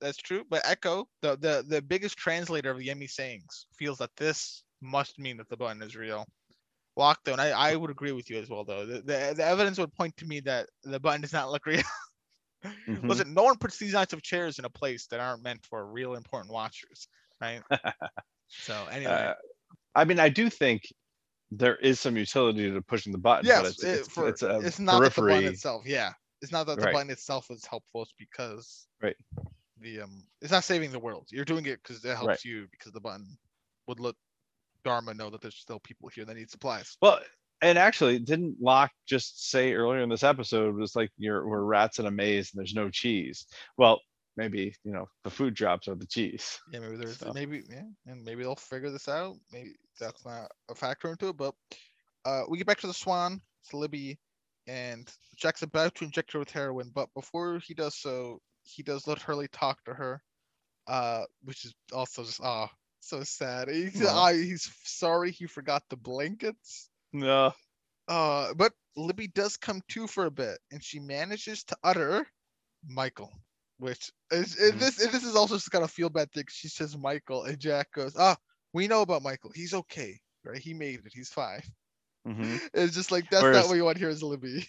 That's true. But Eko, the, the the biggest translator of Yemi sayings, feels that this must mean that the bun is real. Lockdown, I, I would agree with you as well though. The, the the evidence would point to me that the button does not look real. Mhm. Listen, no one puts these types of chairs in a place that aren't meant for real important watchers, right? so anyway. Uh, I mean, I do think there is some utility to pushing the button, yes, but it's it- it's, for- it's a it's not the button itself. Yeah, it's not that the Right. button itself is helpful. It's because Right. the um, it's not saving the world. You're doing it because it helps Right. you because the button would let Dharma know that there's still people here that need supplies. Well, and actually, didn't Locke just say earlier in this episode was like you're we're rats in a maze and there's no cheese? Well, maybe you know the food drops are the cheese. Yeah, maybe there's So- maybe yeah, and maybe they'll figure this out. Maybe that's not a factor into it, but uh, we get back to the Swan. It's Libby, and Jack's about to inject her with heroin, but before he does so, he does let Hurley talk to her, uh, which is also just ah so sad. He's, Aw. ah, he's sorry he forgot the blankets. No. Uh, but Libby does come to for a bit, and she manages to utter Michael, which is Mhm. this this is also just kind of feel bad thing. She says Michael, and Jack goes, "Ah, we know about Michael. He's okay, right? He made it. He's fine." hmm It's just like that's Whereas- not what you want here as Libby.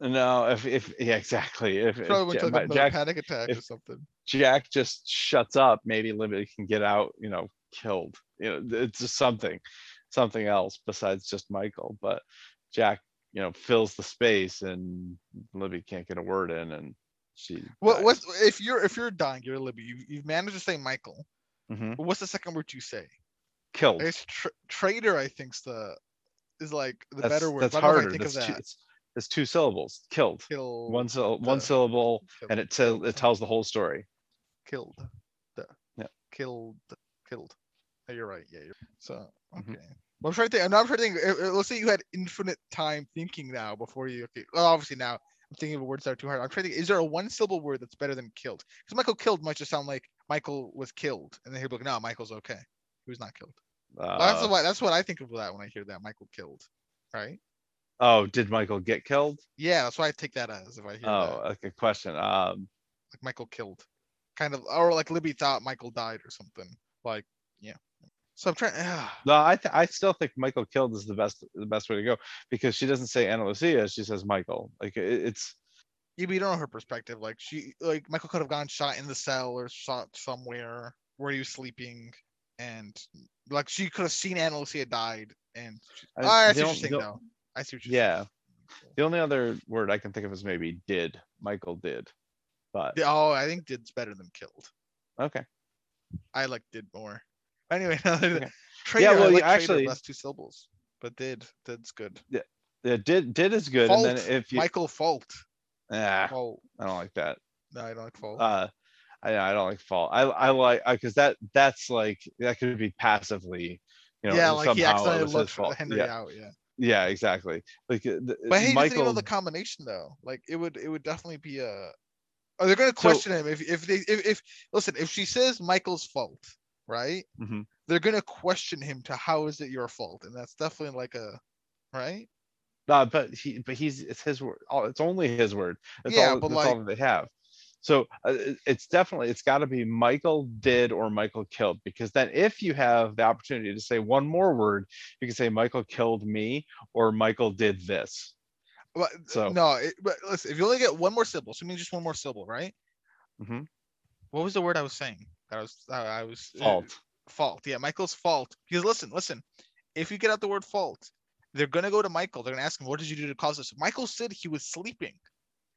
No, if if yeah, exactly. If, if Probably went to Ja- a Jack panic attack or something. Jack just shuts up, maybe Libby can get out, you know, killed. You know, it's just something, something else besides just Michael. But Jack, you know, fills the space and Libby can't get a word in and she What what's if you're if you're dying, you're Libby. You you've managed to say Michael. Mhm. What's the second word you say? killed. It's tra- traitor. I think's the is like the That's, better word. that's but I don't know if I harder. think That's of two, that. it's, it's two syllables. Killed. Kill. One syll- one syllable kill- and it tells it tells the whole story. killed. The, Yeah. Killed. Killed. Oh, you're right. Yeah. You're, so Mhm. okay. Well, I'm trying to think. I'm not trying to think. uh, uh, Let's say you had infinite time thinking now before you. Okay. Well, obviously now I'm thinking of words that are too hard. I'm trying to think. Is there a one syllable word that's better than killed? Because Michael killed might just sound like Michael was killed, and then he'll be like, no, Michael's okay. He was not killed. Well, that's Uh, what that's what I think of that when I hear that Michael killed, right? oh, did Michael get killed? Yeah, that's why I take that as if I hear that. Oh, a good question. Um, like Michael killed, kind of, or like Libby thought Michael died or something. Like, yeah. So I'm trying. no, I th- I still think Michael killed is the best the best way to go because she doesn't say Ana Lucia, she says Michael. Like it, it's yeah, but you don't know her perspective. Like she, like Michael could have gone shot in the cell or shot somewhere where he was sleeping, and like she could have seen Ana Lucia died. And she, I- oh, I the see what you're saying though. I see what you're yeah. saying. The only other word I can think of is maybe did. Michael did. But Oh, I think did's better than killed. okay. I like did more. Anyway, traitor. Okay. Traitor, Yeah, well, like actually- last two syllables, but did did's good. Yeah, yeah, did did is good. fault. And then if you Michael fault. ah, Fault. I don't like that. No, I don't like fault. Uh I I don't like fault. I I like because that that's like that could be passively, you know, yeah, like he accidentally looked. Henry yeah, out. Yeah, yeah, exactly. Like uh, the, but hey, he doesn't know the combination though. Like it would, it would definitely be a. Are they going to So- question him if if they if, if listen if she says Michael's fault, right? Mhm. They're going to question him to how is it your fault, and that's definitely like a, right? No, but he, but he's it's his word. Oh, it's only his word. That's Yeah, all. but that's all that they have. So uh, it's definitely it's got to be Michael did or Michael killed because then if you have the opportunity to say one more word, you can say Michael killed me or Michael did this. But So- no, it, but listen, if you only get one more syllable, so it means just one more syllable, right? Mm-hmm. What was the word I was saying? That I was that I was uh, Fault. fault. Yeah, Michael's fault. Because listen, listen. If you get out the word fault, they're gonna go to Michael. They're gonna ask him, "What did you do to cause this?" Michael said he was sleeping.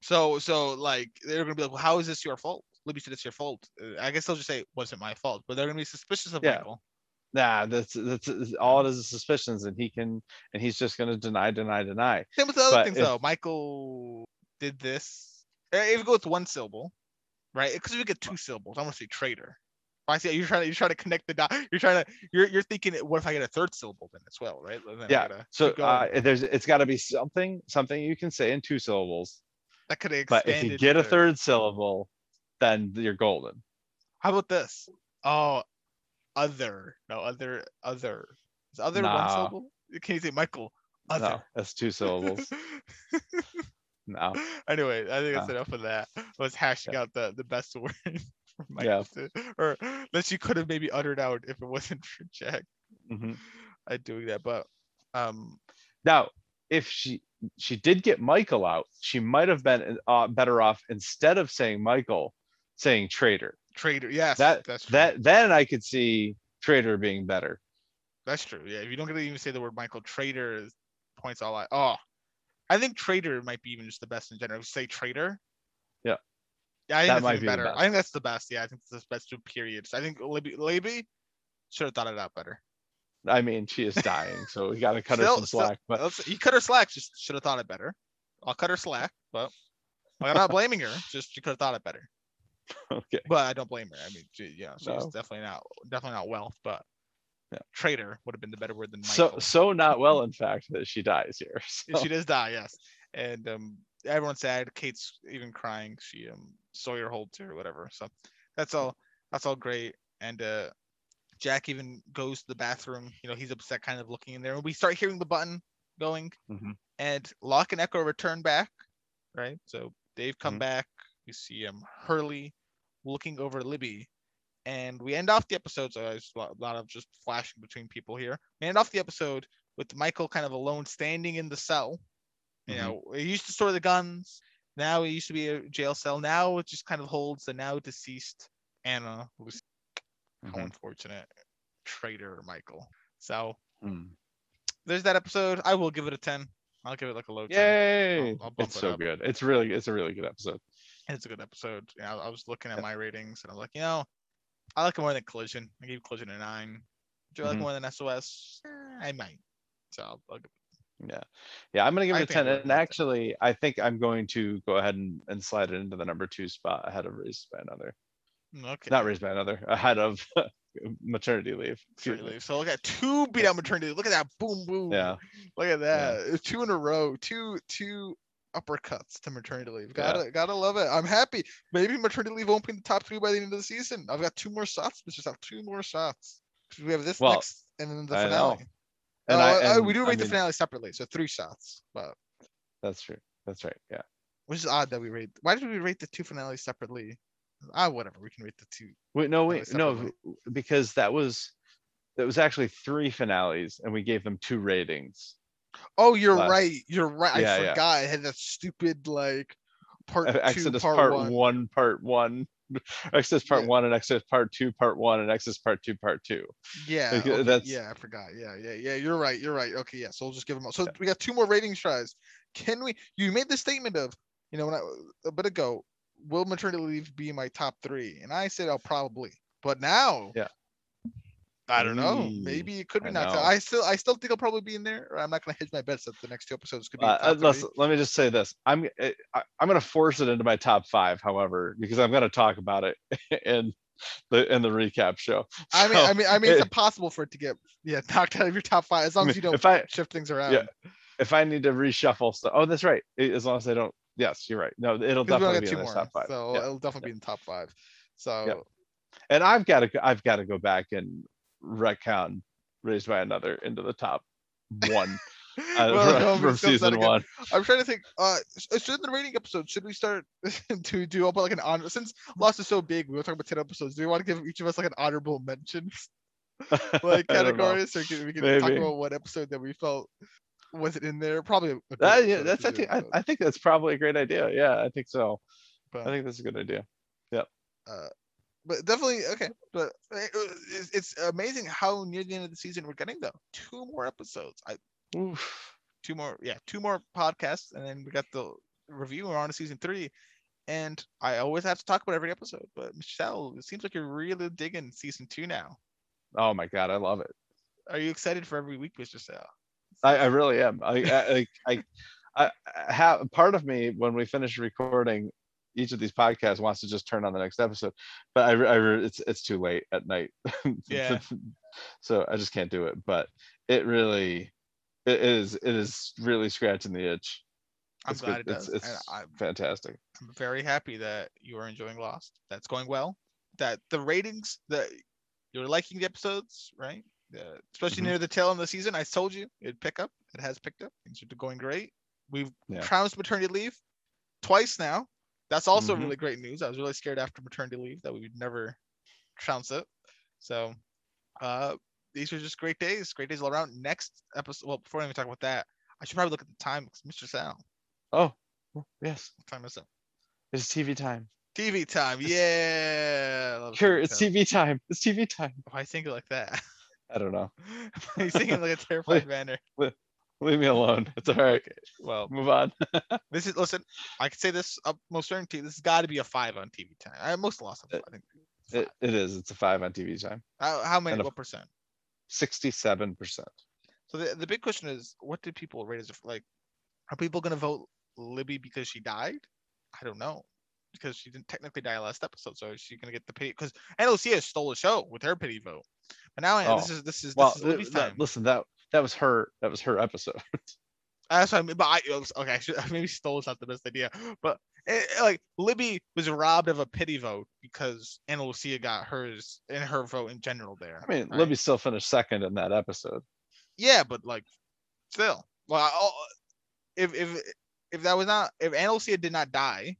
So, so like they're gonna be like, "Well, how is this your fault?" Libby said it's your fault. Uh, I guess they'll just say, "Wasn't my fault," but they're gonna be suspicious of Yeah. Michael. Nah, that's that's all it is suspicions, and he can and he's just gonna deny, deny, deny. Same with the other But things if- though. Michael did this. Uh, If you go with one syllable, right? Because if you get two syllables, I'm gonna say traitor. I see you're trying to you're trying to connect the dot. You're trying to you're you're thinking what if I get a third syllable then as well, right? Then Yeah. So uh, there's it's got to be something something you can say in two syllables. that could have But if you get a third syllable, then you're golden. How about this? Oh, other. No, other, other. Is other one syllable? Can you say Michael? Other. No, that's two syllables. No. anyway, I think that's No. enough of that. Let's hashing out the, the best word for Yeah. Or that she could have maybe uttered out if it wasn't for Jack Mhm. at doing that. But um, Now, if she she did get Michael out, she might have been uh, better off instead of saying Michael, saying traitor. traitor. Yes, That that's true. that then I could see traitor being better. That's true. Yeah, if you don't get to even say the word Michael, traitor points all out. Oh, I think traitor might be even just the best in general. Say traitor. Yeah. I think That that's might be better. I think that's the best. Yeah, I think that's the best two periods. I think Libby, Libby should have thought it out better. I mean, she is dying, so we got to cut her Still- some still- slack. But you cut her slack. Just should have thought it better. I'll cut her slack, but I'm not blaming her. Just she could have thought it better. okay, But I don't blame her. I mean, she, yeah, she's No. definitely not definitely not wealth, but Yeah. traitor would have been the better word than so Michael. so not well, in fact, that she dies here. So, she does die, yes. And um, everyone's sad. Kate's even crying. She um Sawyer holds her whatever. So that's all. That's all great. And uh, Jack even goes to the bathroom. You know, he's upset, kind of looking in there. And we start hearing the button going. Mhm. And Locke and Eko return back. Right. So they've come Mhm. back. We see um Hurley looking over Libby. And we end off the episode. So there's a lot, a lot of just flashing between people here. We end off the episode with Michael kind of alone standing in the cell You Mhm. know, it used to store the guns. Now it used to be a jail cell. Now it just kind of holds the now deceased Ana. Lucy. How Mhm. unfortunate. Traitor Michael. So Mm. there's that episode. I will give it a 10. I'll give it like a low 10. Yay! I'll bump it's it so up. good. It's really it's a really good episode. It's a good episode. Yeah, I was looking at my ratings and I'm like, you know, I like it more than Collision. I gave Collision a nine. Do I like it Mhm. more than SOS? I might. So I'll, I'll give Yeah. Yeah, I'm gonna give I it a 10. And a 10. actually, I think I'm going to go ahead and, and slide it into the number two spot ahead of Raised by Another. Mm, okay. Not Raised by Another, ahead of maternity leave. Maternity leave. So look at two beat out maternity. leave. Look at that. Boom, boom. Yeah. Look at that. It's Two in a row. Two, two uppercuts to maternity leave. Gotta, gotta love it. I'm happy. Maybe maternity leave won't be in the top three by the end of the season. I've got two more shots. Let's just have two more shots. We have this Well, next and then the I Oh, And I, uh, and, we do I rate the mean, finale separately, so three shots. But That's true. That's right. Yeah. which is odd that we rate. Why did we rate the two finales separately? Ah, whatever. We can rate the two. Wait, no, wait, no, separately. because that was that was actually three finales, and we gave them two ratings. Oh, you're Last- right. You're right. Yeah, I yeah. forgot. I had that stupid like part Uh, two, Exodus part, part, one. one. part one, Exodus part Yeah. one, and Exodus part two, part one, and Exodus part two, part two. Yeah, Like, uh, okay, that's- yeah, I forgot. Yeah, yeah, yeah. You're right. You're right. Okay, yeah. So we'll just give them. All. So Yeah. we got two more ratings tries. Can we? You made the statement of, you know, when I a bit ago, will maternity leave be my top three? And I said, oh, probably. But now, Yeah. I don't know. Maybe it could be I not. I still, I still think I'll probably be in there. Or I'm not gonna hedge my bets that the next two episodes could be. Uh, uh, listen, let me just say this: I'm eh, I, I'm going to force it into my top five, however, because I'm going to talk about it in the in the recap show. I mean, I mean, I mean, it's it- impossible for it to get yeah knocked out of your top five as long mean, as you don't if I- shift things around. Yeah, if I need to reshuffle stuff, oh, that's right. As long as I don't, yes, you're right. No, it'll 'Cause we only definitely be in the top five. so Yeah. it'll definitely be in the top five. So And I've got to, I've got to go back and retcon raised by another into the top one uh, Well, from, no, season one. I'm trying to think. Uh, should the rating episode should we start to do up like an honor since Lost is so big? We were talking about ten episodes. Do we want to give each of us like an honorable mention like categories, or can, we can talk about what episode that we felt wasn't in there? Probably. Good Uh, yeah, that's I think I, I think that's probably a great idea. Yeah, I think so. But, I think that's a good idea. But definitely okay. But uh, it's, it's amazing how near the end of the season we're getting though. Two more episodes. I Oof. two more yeah two more podcasts and then we got the review we're on to season three and i always have to talk about every episode but michelle it seems like you're really digging season two now Oh my god, I love it. are you excited for every week mr sal I, I really am. I, I, I, I, I have part of me when we finish recording each of these podcasts wants to just turn on the next episode, but I, I it's it's too late at night. Yeah. so I just can't do it. But it really, it is it is really scratching the itch. i'm It's glad good. it does It's, it's I'm, fantastic. I'm very happy that you are enjoying lost that's going well that the ratings that you're liking the episodes right uh, especially Mhm. near the tail end of the season i told you it'd pick up it has picked up things are going great we've Yeah. trounced maternity leave twice now that's also Mhm. really great news i was really scared after maternity leave that we would never trounce it so uh these are just great days great days all around next episode well before i even talk about that i should probably look at the time mr sal Oh yes, what time is it it's TV time. tv time yeah Sure, TV it's time. TV time. It's TV time. why you think it like that I don't know. He's singing like a terrified manner. Leave me alone. It's all right. Okay. Well, Move on. this is listen. I can say this up most certainty. This has got to be a five on TV time. I most lost. It- I think. It, it is. It's a five on TV time. How, how many? and a- What percent? Sixty-seven percent. So the, the big question is, what did people rate as a- like? Are people gonna vote Libby because she died? I don't know. Because she didn't technically die last episode, so is she gonna get the pity? Because NLCS stole the show with her pity vote. But now I- this Oh. is this is Well, is Libby's uh, that- time. listen, that that was her. That was her episode. That's what I mean. But I okay, I should, maybe stole is not the best idea. But eh, eh, like Libby was robbed of a pity vote because Ana Lucia got hers and her vote in general there. I mean, right? Libby still finished second in that episode. Yeah, but like still, well, I- oh, if if if that was not if Ana Lucia did not die,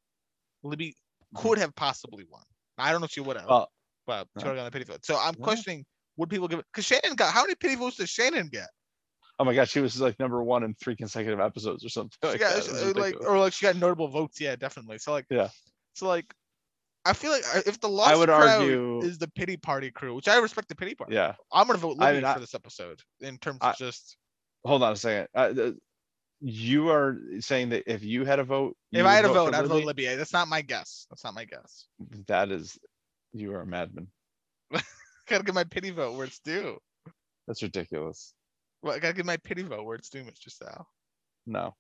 Libby could have possibly won. I don't know if she would have, Well, but she would have gotten a pity vote. So I'm Yeah. questioning would people give it because Shannon got how many pity votes did Shannon get? Oh my god, she was like number one in three consecutive episodes or something. She Like got, that. It was uh, like or like she got notable votes. Yeah, definitely. So like Yeah. So like, I feel like if the lost would crowd argue- is the pity party crew, which I respect the pity party. yeah. I'm gonna vote I Libby mean, I- for this episode in terms I- of just Hold on a second. Uh, the- you are saying that if you had a vote, if I had a vote, I'd vote? Libby. That's not my guess. That's not my guess. That is, you are a madman. Gotta get my pity vote where it's due. That's ridiculous. Well, I gotta give my pity vote where it's due, Mr. Sal. No.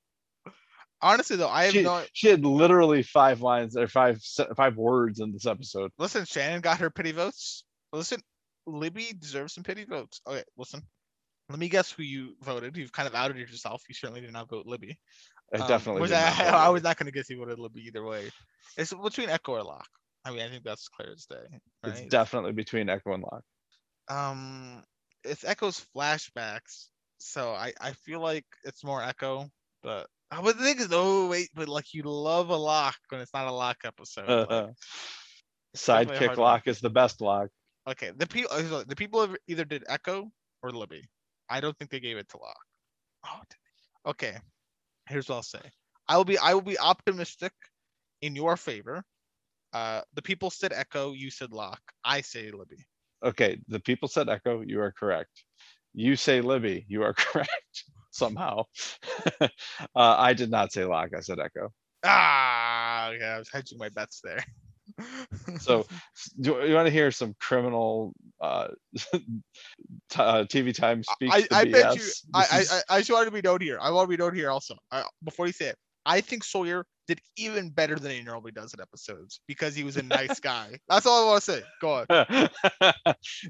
Honestly though, I have She, no she had literally five lines or five five words in this episode. listen, Shannon got her pity votes. Listen, Libby deserves some pity votes. Okay, listen. Let me guess who you voted. You've kind of outed yourself. You certainly did not vote Libby. I Um, definitely. I, not I was not gonna guess you voted Libby either way. It's between Eko or Locke. I mean, I think that's clear as day. It's definitely between Eko and Locke. um, it's Eko's flashbacks, so I I feel like it's more Eko. But I would think is oh wait, but like you love a Locke when it's not a Locke episode. like- uh-huh. a Sidekick Locke is the best Locke. Okay, the people uh, the people either did Eko or Libby. I don't think they gave it to Locke. Oh, okay. Here's what I'll say. I will be I will be optimistic in your favor. Uh, the people said Eko, you said Locke. I say Libby. Okay, the people said Eko. You are correct. You say Libby. You are correct somehow. uh, I did not say Locke. I said Eko. Ah, okay, I was hedging my bets there. So, do you want to hear some criminal uh, t- uh, TV time speak? I, I bet you. I, I, is- I, I just want to be known here. I want to be known here also. I, before you say it, I think Sawyer did even better than he normally does in episodes because he was a nice guy. That's all I want to say. Go on.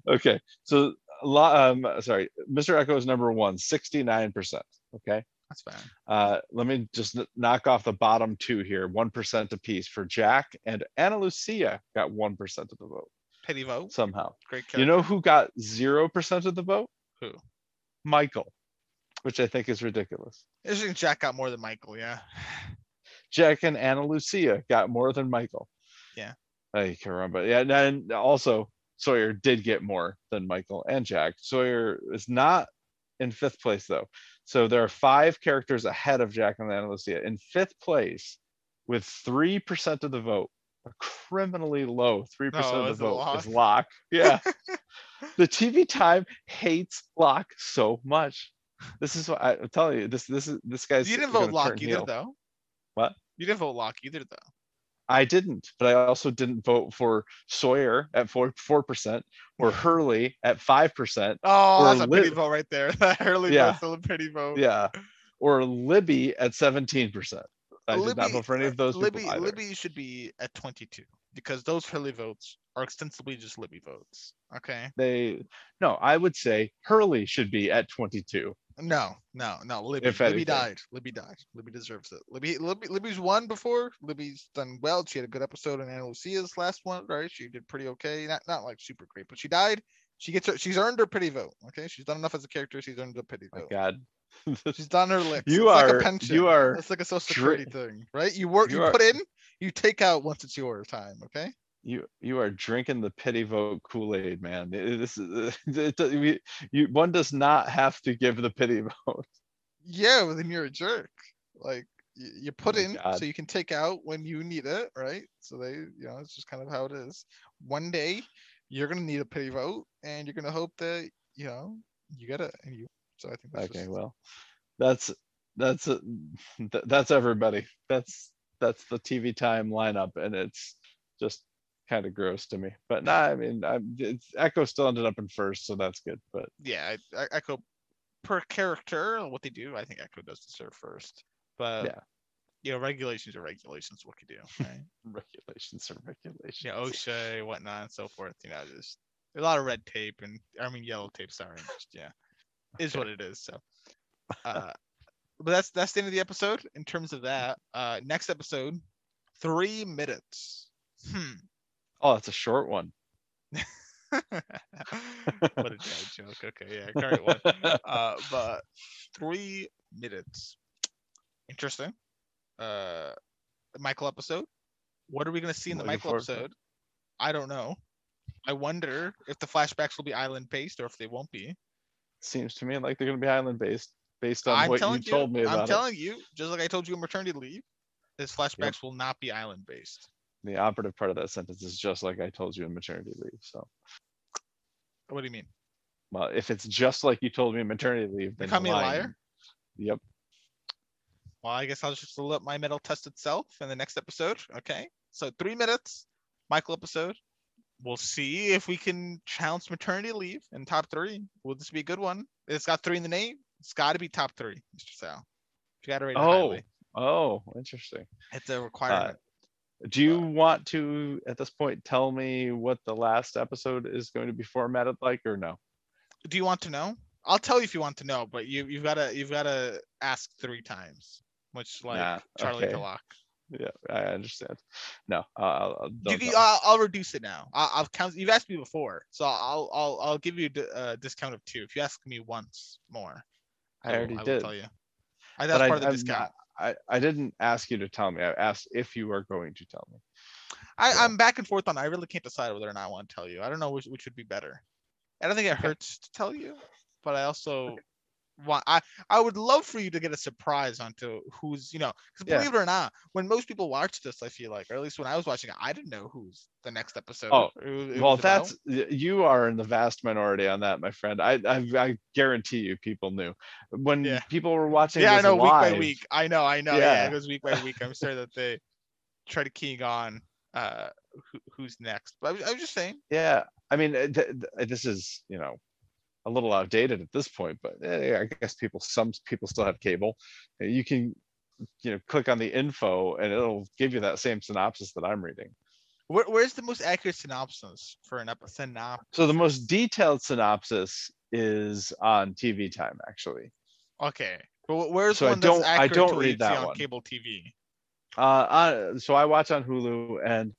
okay, so um, sorry, Mr. Eko is number one, 69%. Okay. That's fine. Uh, let me just kn- knock off the bottom two here, 1% apiece for Jack and Ana Lucia got 1% of the vote Pity vote. somehow. Great character. You know who got 0% of the vote? Who? Michael, which I think is ridiculous. I think Jack got more than Michael. Yeah. Jack and Ana Lucia got more than Michael. Yeah. I can't remember. Yeah, and then also Sawyer did get more than Michael and Jack. Sawyer is not in fifth place though. So there are five characters ahead of Jack and Lucia. In fifth place, with three percent of the vote, a criminally low three percent Oh, of the vote is Locke? Yeah. the TV time hates Locke so much. This is what I, I'm telling you. This this is this guy's. You didn't vote Locke either, heel. though. What? You didn't vote Locke either, though. I didn't, but I also didn't vote for Sawyer at four four percent or Hurley at five percent. Oh, that's a pity vote right there. That early Yeah. vote's still a pity vote. Yeah, or Libby at seventeen percent. I did not vote for any of those Libby. Libby should be at 22 because those Hurley votes are extensively just Libby votes. Okay. They no, I would say Hurley should be at twenty two. No, no, no. Libby, If Libby anything. died. Libby died. Libby deserves it. Libby, Libby, Libby's won before. Libby's done well. She had a good episode in Ana Lucia's last one, right? She did pretty okay. Not not like super great, but she died. She gets her. She's earned her pity vote. Okay, she's done enough as a character. She's earned a pity vote. God, She's done her licks. You it's like are- a pension. you are It's like a social security thing, right? You work. you You, are- put in. You take out once it's your time. Okay. You you are drinking the pity vote Kool Aid, man. This is it, it, you, one does not have to give the pity vote. Yeah, well, then you're a jerk. Like you, you put my in God. so you can take out when you need it, right? So they, you know, it's just kind of how it is. One day you're gonna need a pity vote, and you're gonna hope that you know you get it, and you. So I think that's Okay, just, well, that's that's uh, that's everybody. That's that's the TV time lineup, and it's just kind of gross to me. But nah, I mean, I'm, it's, Eko still ended up in first, so that's good. But yeah. I, I, Eko per character, what they do, I think Eko does deserve first. But Yeah. you know, regulations are regulations. What can you do? Right? regulations are regulations. yeah, OSHA, whatnot, and so forth. You know, just a lot of red tape and I mean yellow tape. Sorry, just yeah, is what it is. So, uh, but that's that's the end of the episode. In terms of that, uh, next episode, three minutes. Hmm. Oh, that's a short one. what a dad joke. Okay, yeah, great one. Uh, but three minutes. Interesting. Uh, Michael episode. What are we gonna see in the Michael it. episode? I don't know. I wonder if the flashbacks will be island based or if they won't be. seems to me like they're going to be island based based on I'm what you you, told me about I'm it. telling you, just like I told you in maternity leave, his flashbacks will not be island based. The operative part of that sentence is just like I told you in maternity leave. So, What do you mean? well, if it's just like you told me in maternity leave, then call you're me a liar? Yep. Well, I guess I'll just let my metal test itself in the next episode. Okay. So three minutes, Michael episode. We'll see if we can challenge maternity leave in top three. Will this be a good one? It's got three in the name. It's got to be top three, Mr. Sal. You got to rate it Oh, highly. oh, interesting. It's a requirement. Uh, Do you want to, at this point, tell me what the last episode is going to be formatted like, or no? do you want to know? I'll tell you if you want to know, but you you've got to you've got to ask three times, much like Nah, Charlie okay. Yeah, I understand. No, I'll, I'll, You, don't can- I'll, I'll reduce it now. I'll, I'll count. You've asked me before, so I'll I'll I'll give you a discount of two. If you ask me once more, I will- already will did. tell you. I, But that's I- part of the I'm discount. not- I, I didn't ask you to tell me. I asked if you are going to tell me. I, so- I'm back and forth on. I really can't decide whether or not I want to tell you. I don't know which which would be better. I don't think it hurts to tell you, but I also want. I I would love for you to get a surprise onto who's you know. Because Yeah. believe it or not, when most people watch this, I feel like, or at least when I was watching it, I didn't know who's the next episode. Oh, it it Well, was about. that's you are in the vast minority on that, my friend. I I, I guarantee you, people knew when Yeah. people were watching. yeah, I know week by week. I know, I know. Yeah, Yeah. it goes week by week. I'm sure that they try to keying on uh who, who's next. But I was, I was just saying, Yeah, I mean, uh, th- th- this is you know a little outdated at this point, but eh, I guess people some people still have cable. Uh, You can you know click on the info and it'll give you that same synopsis that I'm reading. where, where's the most accurate synopsis for an episode? Synop. So the most detailed synopsis is on TV Time, actually. Okay, but where's So I one that's don't- I accurate don't to what read that on one. cable TV? Uh, on, so I watch on Hulu, and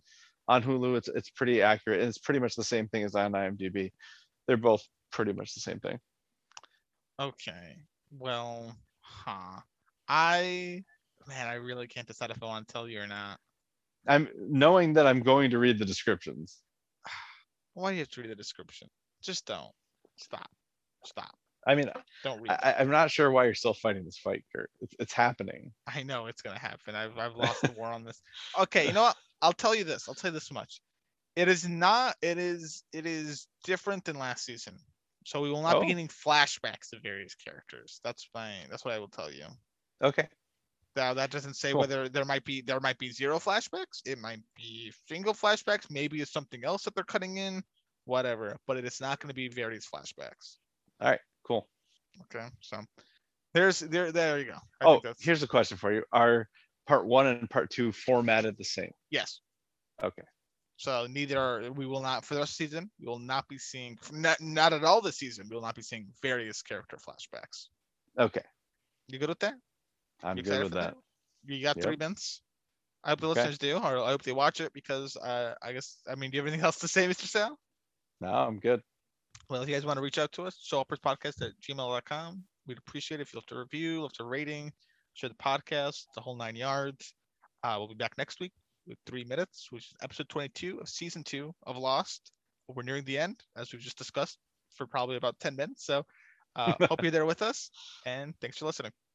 on Hulu, it's it's pretty accurate. and It's pretty much the same thing as on IMDb. They're both pretty much the same thing. Okay, well, huh? I man, I really can't decide if I want to tell you or not. I'm knowing that I'm going to read the descriptions. Why do you have to read the description? Just don't. Stop. Stop. I mean, Don't read. I, I'm not sure why you're still fighting this fight, Kurt. It's, it's happening. I know it's gonna happen. I've I've lost the war on this. Okay, you know what? I'll tell you this. I'll tell you this much. It is not. It is. It is different than last season. So we will not Oh. be getting flashbacks of various characters. That's fine. That's what I will tell you. Okay. Now that doesn't say Cool. whether there might be there might be zero flashbacks. It might be single flashbacks. Maybe it's something else that they're cutting in. Whatever. But it is not going to be various flashbacks. All right. Cool. Okay. So there's there there you go. I oh, here's a question for you: Are part one and part two formatted the same? yes. Okay. So neither are, we will not for the rest of the season. We will not be seeing not not at all this season. We will not be seeing various character flashbacks. Okay. You good with that? I'm You good with for that. You got Yep. three minutes. I hope the Okay. listeners do, or I hope they watch it because uh, I guess I mean, do you have anything else to say, Mr. Sal? No, I'm good. Well, if you guys want to reach out to us, showupperspodcast at gmail.com. We'd appreciate it if you left a review, left a rating, share the podcast, the whole nine yards. Uh, we'll be back next week with three minutes, which is episode 22 of season two of Lost. We're nearing the end, as we've just discussed, for probably about 10 minutes. So uh, hope you're there with us, and thanks for listening.